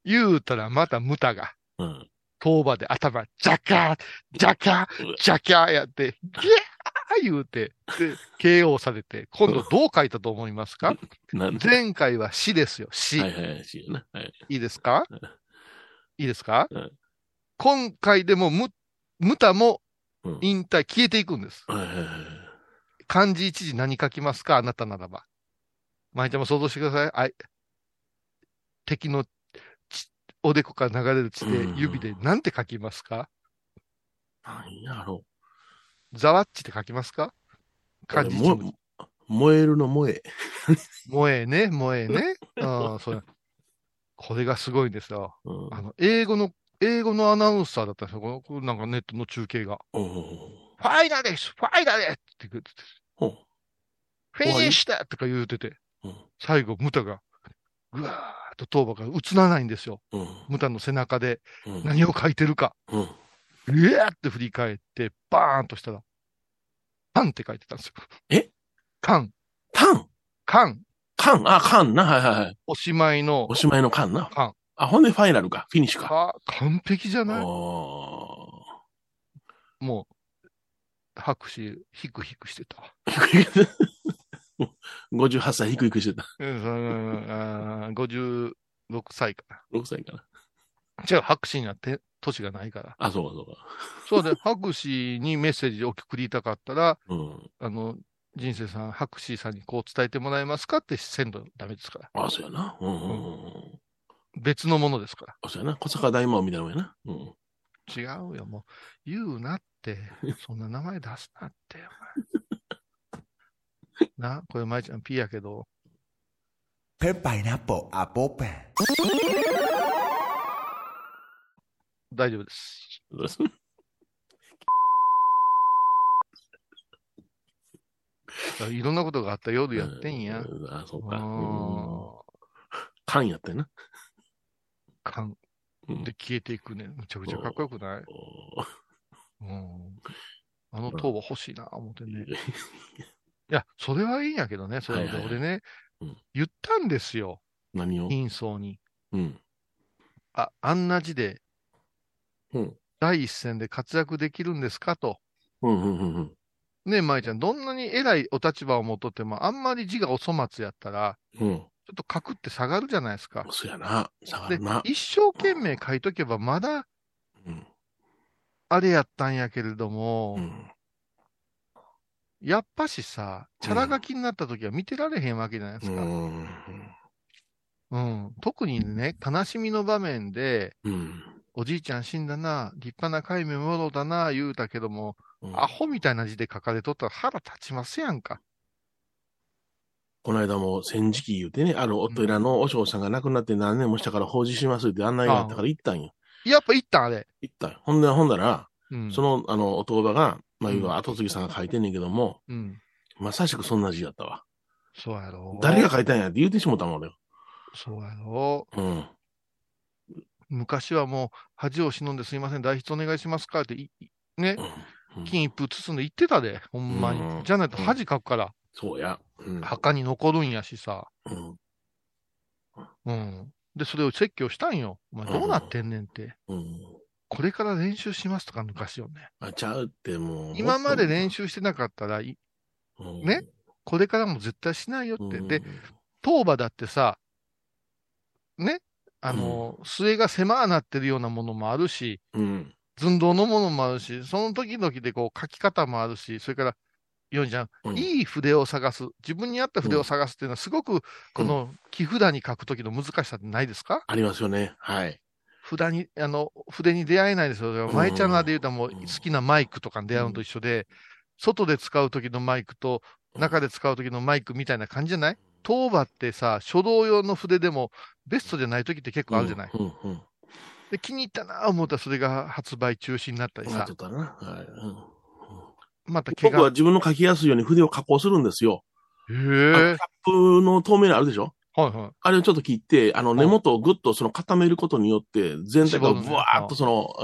[SPEAKER 2] 言うたらまたムタが、
[SPEAKER 1] うん。
[SPEAKER 2] 当場で頭、ジャカー、ジャカー、ジャカーやって、ギャー言うて、で、KO されて、今度どう書いたと思いますか？前回は死ですよ、死。
[SPEAKER 1] はいはいはい。しな。はい。
[SPEAKER 2] いいですか？
[SPEAKER 1] うん
[SPEAKER 2] いいですか？
[SPEAKER 1] うん
[SPEAKER 2] 今回でもム、ムタも
[SPEAKER 1] うん
[SPEAKER 2] 引退、消えていくんです。
[SPEAKER 1] はいはいはい。
[SPEAKER 2] 漢字一字何書きますか？あなたならば。舞ちゃんも想像してください。あい敵の血おでこから流れる血で
[SPEAKER 1] うん
[SPEAKER 2] 指で何て書きますか？
[SPEAKER 1] なんやろ
[SPEAKER 2] ザワッチって書きますか？
[SPEAKER 1] う。
[SPEAKER 2] 漢字一文字
[SPEAKER 1] も燃えるの燃え。
[SPEAKER 2] 萌えね、萌えね。うん、それ。これがすごいんですよ。
[SPEAKER 1] うん
[SPEAKER 2] あの、英語の、英語のアナウンサーだったんですよ。このなんかネットの中継が。
[SPEAKER 1] うん。
[SPEAKER 2] ファイナルですファイナルって言ってフィニッシュだとか言うてて、
[SPEAKER 1] うん
[SPEAKER 2] 最後、ムタが、ぐわーっと頭馬が映らないんですよ。
[SPEAKER 1] うん。
[SPEAKER 2] ムタの背中で
[SPEAKER 1] うん。
[SPEAKER 2] 何を書いてるか。
[SPEAKER 1] うん。
[SPEAKER 2] うわーって振り返って、バーンとしたら、カンって書いてたんですよ。
[SPEAKER 1] え？
[SPEAKER 2] カン、
[SPEAKER 1] タン？
[SPEAKER 2] カン、
[SPEAKER 1] カンあ、カンな。はいはいはい。
[SPEAKER 2] おしまいの
[SPEAKER 1] おしまいのカンな。
[SPEAKER 2] カン。
[SPEAKER 1] あ、ほんでファイナルか。フィニッシュか。
[SPEAKER 2] か、完璧じゃない？
[SPEAKER 1] お
[SPEAKER 2] もう、拍手、ヒクヒクしてた。
[SPEAKER 1] ー58歳低いくしてた。
[SPEAKER 2] うん、うんあー56歳か
[SPEAKER 1] 6歳かな。
[SPEAKER 2] な。違う、拍手になって、年がないから。
[SPEAKER 1] あ、そうかそうか。
[SPEAKER 2] そうで、拍手にメッセージを送りたかったら、
[SPEAKER 1] うん。
[SPEAKER 2] あの、人生さん、拍手さんにこう伝えてもらえますかってせんとダメですから。
[SPEAKER 1] あ、そうやな。うんうんうん。
[SPEAKER 2] 別のものですから。
[SPEAKER 1] あ、そうやな。小坂大魔王みたいなもんやな。うん。
[SPEAKER 2] 違うよ、もう。言うなって。そんな名前出すなって。な、これ、舞ちゃん P やけど、
[SPEAKER 9] Pen pineapple apple pen.
[SPEAKER 2] 大丈夫です。
[SPEAKER 1] どうです
[SPEAKER 2] いろんなことがあった夜やってんや。
[SPEAKER 1] うんあ、そうか。缶やったよな。
[SPEAKER 2] 缶
[SPEAKER 1] うん
[SPEAKER 2] で消えていくね。むちゃくちゃかっこよくない？うん。あの塔は欲しいな、思ってね。いや、それはいいんやけどね、それで
[SPEAKER 1] はいはいはい
[SPEAKER 2] 俺ね
[SPEAKER 1] うん、
[SPEAKER 2] 言ったんですよ、
[SPEAKER 1] 何を？
[SPEAKER 2] 貧相に。
[SPEAKER 1] うん。
[SPEAKER 2] あ、あんな字で
[SPEAKER 1] うん。
[SPEAKER 2] 第一線で活躍できるんですかと。
[SPEAKER 1] うん、うん、うんうん。
[SPEAKER 2] ねえ、舞ちゃん、どんなに偉いお立場を持っとっても、あんまり字がお粗末やったら、
[SPEAKER 1] うん。
[SPEAKER 2] ちょっと書くって下がるじゃないですか。
[SPEAKER 1] そうやな。下が
[SPEAKER 2] で
[SPEAKER 1] るな、。
[SPEAKER 2] 一生懸命書いとけば、まだ
[SPEAKER 1] うん。
[SPEAKER 2] あれやったんやけれども、
[SPEAKER 1] うん。
[SPEAKER 2] やっぱしさ、チャラ書きになった時は見てられへんわけじゃないですか。
[SPEAKER 1] うん。
[SPEAKER 2] うん。特にね、悲しみの場面で、
[SPEAKER 1] うん。
[SPEAKER 2] おじいちゃん死んだな、立派な海名もろだな、言うたけども、
[SPEAKER 1] うん
[SPEAKER 2] アホみたいな字で書かれとったら腹立ちますやんか。
[SPEAKER 1] この間も戦時期言うてね、あるお寺の和尚さんが亡くなって何年もしたから法事しますって案内があったから行ったんよ。
[SPEAKER 2] やっぱ言ったんあれ。
[SPEAKER 1] 行ったよ。ほんで、ほんだら、
[SPEAKER 2] うん。
[SPEAKER 1] その、あの、お言葉が、まあ、
[SPEAKER 2] うん
[SPEAKER 1] 要は後継ぎさんが書いてんねんけども、
[SPEAKER 2] うん。
[SPEAKER 1] まさしくそんな字やったわ。
[SPEAKER 2] そうやろ。
[SPEAKER 1] 誰が書いたんやって言うてしもたもん、俺。
[SPEAKER 2] そうやろ。
[SPEAKER 1] うん。
[SPEAKER 2] 昔はもう、恥を忍んですいません、代筆お願いしますかってね、
[SPEAKER 1] うん
[SPEAKER 2] 金一封包んで言ってたで、ほんまに。
[SPEAKER 1] うん
[SPEAKER 2] じゃないと恥かくから、
[SPEAKER 1] そうや。うん。
[SPEAKER 2] 墓に残るんやしさ。
[SPEAKER 1] うん。
[SPEAKER 2] うん。で、それを説教したんよ。お前どうなってんねんって。
[SPEAKER 1] うん。
[SPEAKER 2] これから練習しますとか抜かしよね。
[SPEAKER 1] あ、ちゃうってもう。
[SPEAKER 2] 今まで練習してなかったらい、
[SPEAKER 1] うん
[SPEAKER 2] ね？これからも絶対しないよって。
[SPEAKER 1] うん
[SPEAKER 2] で、当場だってさ、ね、あの、末が狭なってるようなものもあるし、
[SPEAKER 1] うん。
[SPEAKER 2] 寸胴のものもあるし、その時々でこう書き方もあるし、それから、ヨンちゃん、
[SPEAKER 1] うん。
[SPEAKER 2] いい筆を探す、自分に合った筆を探すっていうのは、すごく、この木札に書く時の難しさってないですか？
[SPEAKER 1] ありますよね。はい。
[SPEAKER 2] 札に、あの、筆に出会えないですよ。
[SPEAKER 1] ん。
[SPEAKER 2] 舞ちゃんらで言うともう
[SPEAKER 1] うん。
[SPEAKER 2] 好きなマイクとかに出会うのと一緒で、外で使う時のマイクと、中で使う時のマイクみたいな感じじゃない？当場ってさ、書道用の筆でもベストじゃない時って結構あるじゃない、
[SPEAKER 1] うん。うん。
[SPEAKER 2] で、気に入ったなぁ思ったらそれが発売中止になったりさまた。
[SPEAKER 1] 僕は自分の書きやすいように筆を加工するんですよ。
[SPEAKER 2] へえ
[SPEAKER 1] キャップの透明なあるでしょ？
[SPEAKER 2] はいはい。
[SPEAKER 1] あれをちょっと切って、あの根元をぐっとその固めることによって、全体がブワーっとその、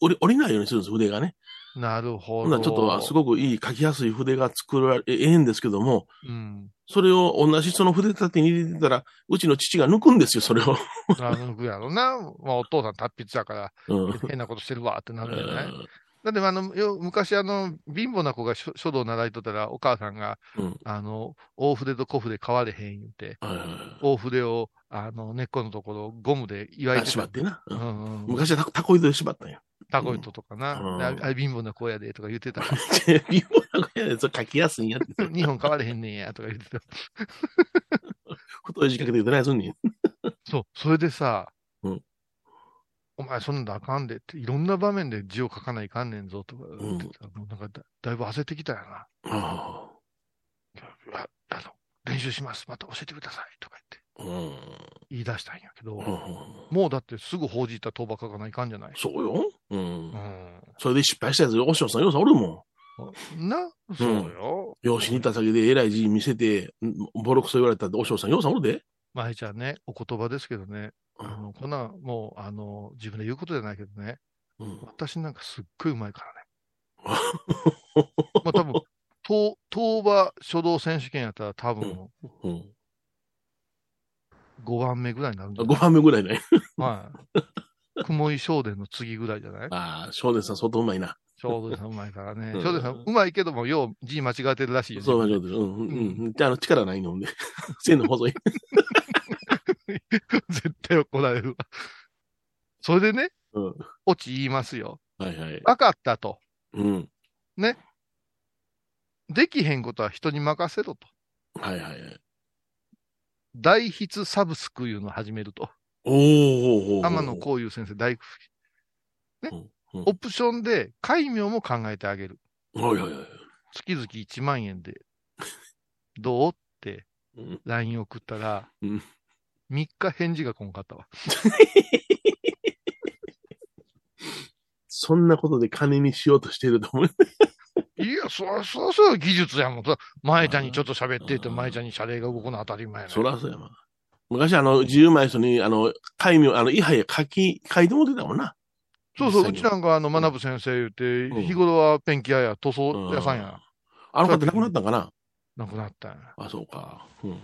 [SPEAKER 1] 折り折りないようにするんです、筆がね。
[SPEAKER 2] なるほど。
[SPEAKER 1] ちょっとすごくいい書きやすい筆が作られ、えええんですけども、
[SPEAKER 2] うん。
[SPEAKER 1] それを同じその筆立てに入れてたら、うちの父が抜くんですよ、それを。
[SPEAKER 2] なるやろな。まあ、お父さん達筆やから、
[SPEAKER 1] うん。
[SPEAKER 2] 変なことしてるわってなるんじゃない
[SPEAKER 1] うん
[SPEAKER 2] だってあの、よ昔あの、貧乏な子が書書道習いとったら、お母さんが、
[SPEAKER 1] うん
[SPEAKER 2] あの、大筆と小筆変われへん言って、
[SPEAKER 1] はいはいはい
[SPEAKER 2] 大筆を、あの、根っこのところをゴムで祝い
[SPEAKER 1] あ
[SPEAKER 2] て
[SPEAKER 1] 縛ってな。う
[SPEAKER 2] うんんうん。
[SPEAKER 1] 昔はタタコ糸で縛ったんや。
[SPEAKER 2] タコ糸とかな。
[SPEAKER 1] うん
[SPEAKER 2] でああれ貧乏な子やで、とか言ってた。
[SPEAKER 1] 貧乏な子やで、それ書きやすいんやって。
[SPEAKER 2] 日本変われへんねんや、とか言ってた。
[SPEAKER 1] 太い字かけて言うと何すんねん。
[SPEAKER 2] そう、それでさ、
[SPEAKER 1] うん
[SPEAKER 2] お前そんなんだあかんでって、いろんな場面で字を書かないかんねんぞとか言ってた、もうなんかだだいぶ焦ってきたよな。
[SPEAKER 1] あ
[SPEAKER 2] いやあの、練習します。また教えてください。とか言って言い出したんやけど、
[SPEAKER 1] うん
[SPEAKER 2] もうだってすぐ報じた当場書かないかんじゃない？
[SPEAKER 1] そうよ。うん
[SPEAKER 2] う。
[SPEAKER 1] それで失敗したやつ、おしょうさん、ようさんおるも
[SPEAKER 2] ん。な、そうよ。
[SPEAKER 1] ん。養子に行った先で偉い字見せて、んボロクソ言われたって、おしょうさん、ようさんおるで？
[SPEAKER 2] まいちゃんね、お言葉ですけどね、あの、こんな、もう、あの、自分で言うことじゃないけどね、
[SPEAKER 1] うん。
[SPEAKER 2] 私なんかすっごいうまいからね。まあ多分、東、東馬書道選手権やったら多分
[SPEAKER 1] うん。
[SPEAKER 2] 5番目ぐらいになるんじゃ
[SPEAKER 1] 5
[SPEAKER 2] ない？
[SPEAKER 1] 番目ぐらいね。
[SPEAKER 2] はい。雲井正伝の次ぐらいじゃない？
[SPEAKER 1] ああ、少年さん相当うまいな。
[SPEAKER 2] 正伝さんうまいからね。
[SPEAKER 1] うん
[SPEAKER 2] 正伝さんうまいけども、よう字間違えてるらしいよ。
[SPEAKER 1] そうなんです。うん、うん、うん。じゃあ、あの、力ないので。線の細い。
[SPEAKER 2] 絶対怒られるわ。それでね、
[SPEAKER 1] うん。
[SPEAKER 2] オチ言いますよ。
[SPEAKER 1] はいはい。
[SPEAKER 2] 分かったと。
[SPEAKER 1] うん。
[SPEAKER 2] ね。できへんことは人に任せろと。
[SPEAKER 1] はいはいはい。
[SPEAKER 2] 大筆サブスクいうのを始めると。
[SPEAKER 1] おーおー
[SPEAKER 2] 天野幸雄先生、大、ね
[SPEAKER 1] うんうん
[SPEAKER 2] オプションで、戒名も考えてあげる。
[SPEAKER 1] はいはいはい。
[SPEAKER 2] 月々1万円で、どう？って
[SPEAKER 1] うん
[SPEAKER 2] LINE 送ったら、
[SPEAKER 1] うん
[SPEAKER 2] 3日返事がこんかったわ。
[SPEAKER 1] そんなことで金にしようとしてると思う。
[SPEAKER 2] いや、そら、そら、そら技術やもん。前ちゃんにちょっと喋ってって、前ちゃんに謝礼が動くのは当たり前やね
[SPEAKER 1] そらそうやわ。昔あの、自由前人に、あの、戒名、あの、位牌書き、書いてもらってたもんな。
[SPEAKER 2] そうそう、うちなんかあの、学ぶ先生言って、日頃はペンキ屋や塗装屋さんや。
[SPEAKER 1] あの方亡くなったんかな？
[SPEAKER 2] 亡くなったんや。
[SPEAKER 1] あ、そうか。う
[SPEAKER 2] ん。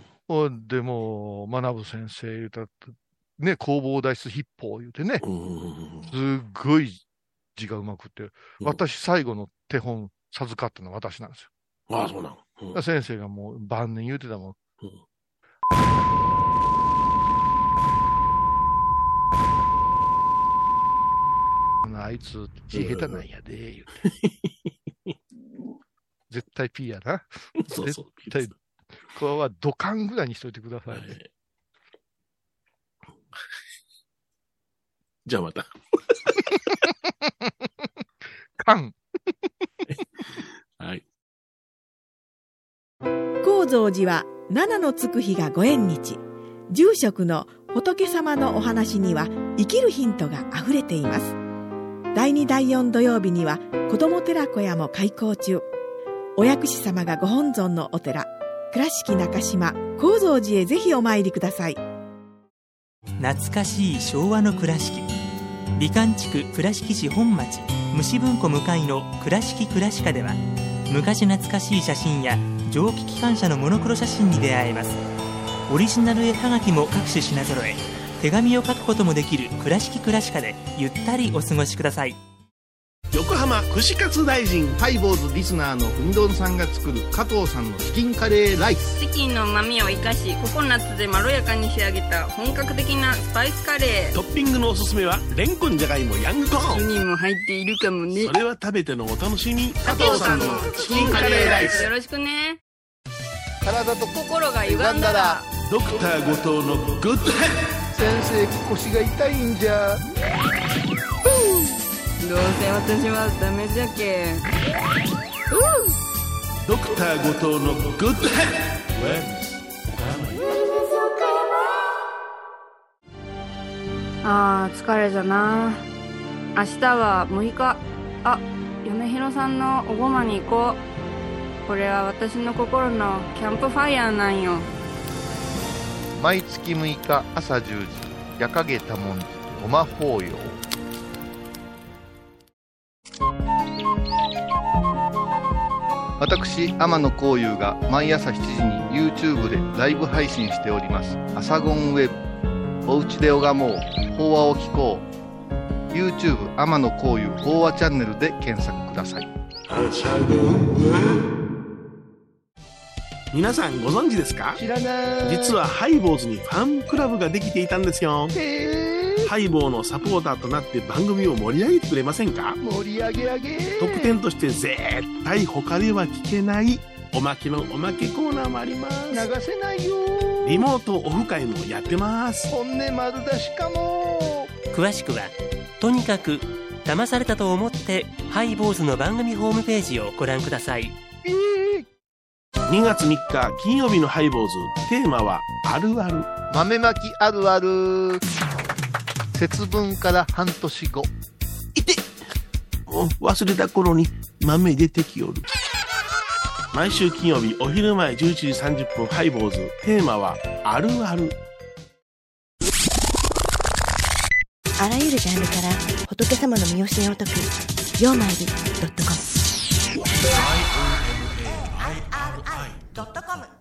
[SPEAKER 2] でもう、学ぶ先生言うたら、ね、工房脱出筆法言うてね、すっごい字がうまくって、私最後の手本授かったのは私なんですよ。
[SPEAKER 1] ああ、そうなの。うん
[SPEAKER 2] 先生がもう晩年言うてたもん。あいつ、字下手なんやで、言うて。絶対 P やな。
[SPEAKER 1] そうそう
[SPEAKER 2] 絶対、これは土管ぐらいにしといてくださいね。
[SPEAKER 1] じゃあまた。
[SPEAKER 2] 缶。
[SPEAKER 1] はい。
[SPEAKER 10] 高蔵寺は七のつく日がご縁日住職の仏様のお話には生きるヒントがあふれています第2第4土曜日には子ども寺小屋も開校中お薬師様がご本尊のお寺倉敷中島・高蔵寺へぜひお参りください。
[SPEAKER 11] 懐かしい昭和の倉敷。美観地区倉敷市本町虫文庫向かいの「倉敷倉歯科」では昔懐かしい写真や蒸気機関車のモノクロ写真に出会えます。オリジナル絵はがきも各種品揃え手紙を書くこともできる「倉敷倉歯科」でゆったりお過ごしください。
[SPEAKER 1] 横浜串カツ大臣
[SPEAKER 6] ハイボーズリスナーのうみどんさんが作る加藤さんのチキンカレーライス。
[SPEAKER 12] チキンの旨味を生かしココナッツでまろやかに仕上げた本格的なスパイスカレー。
[SPEAKER 1] トッピングのおすすめはレンコンじゃがいもヤングコーン。
[SPEAKER 12] にも入っているかもね。
[SPEAKER 1] それは食べてのお楽しみ。
[SPEAKER 12] 加藤さんのチキンカレーライス。よろしくね。
[SPEAKER 6] 体と
[SPEAKER 12] 心が歪んだら。
[SPEAKER 1] ドクター後藤のグッドヘッ
[SPEAKER 6] 先生腰が痛いんじゃ
[SPEAKER 12] どうせ私はダメじゃけ
[SPEAKER 1] ドクター後藤のグッドヘ
[SPEAKER 12] あー疲れじゃな。明日は6日。あ嫁ひろさんのおごまに行こう。これは私の心のキャンプファイヤーなんよ。
[SPEAKER 2] 毎月6日朝10時、夜影多文字、ごま法要。
[SPEAKER 6] 私天野幸雄が毎朝7時に YouTube でライブ配信しております「アサゴンウェブ」「おうちで拝もう。法話を聞こう」YouTube 天野幸雄法話チャンネルで検索ください。
[SPEAKER 1] 皆さんご存知ですか？
[SPEAKER 6] 知らない。
[SPEAKER 1] 実はハイボーズにファンクラブができていたんですよハイボーのサポーターとなって番組を盛り上げてくれませんか？
[SPEAKER 6] 盛り上げ上げ。
[SPEAKER 1] 特典として絶対他では聞けないおまけのおまけコーナーもあります。
[SPEAKER 6] 流せないよ。
[SPEAKER 1] リモートオフ会もやってます。
[SPEAKER 6] 本音丸出しかも。
[SPEAKER 11] 詳しくはとにかく騙されたと思ってハイボーズの番組ホームページをご覧ください。
[SPEAKER 1] 2月3日金曜日のハイボーズ。テーマはあるある。
[SPEAKER 2] 豆まきあるある。節分から半年後。
[SPEAKER 1] お忘れた頃に豆出てきよる。毎週金曜日お昼前11時30分ハイボーズ。テーマはあるある。
[SPEAKER 13] あらゆるジャンルから仏様の身教えを解く「曜マイルドットコム」
[SPEAKER 9] ドットコム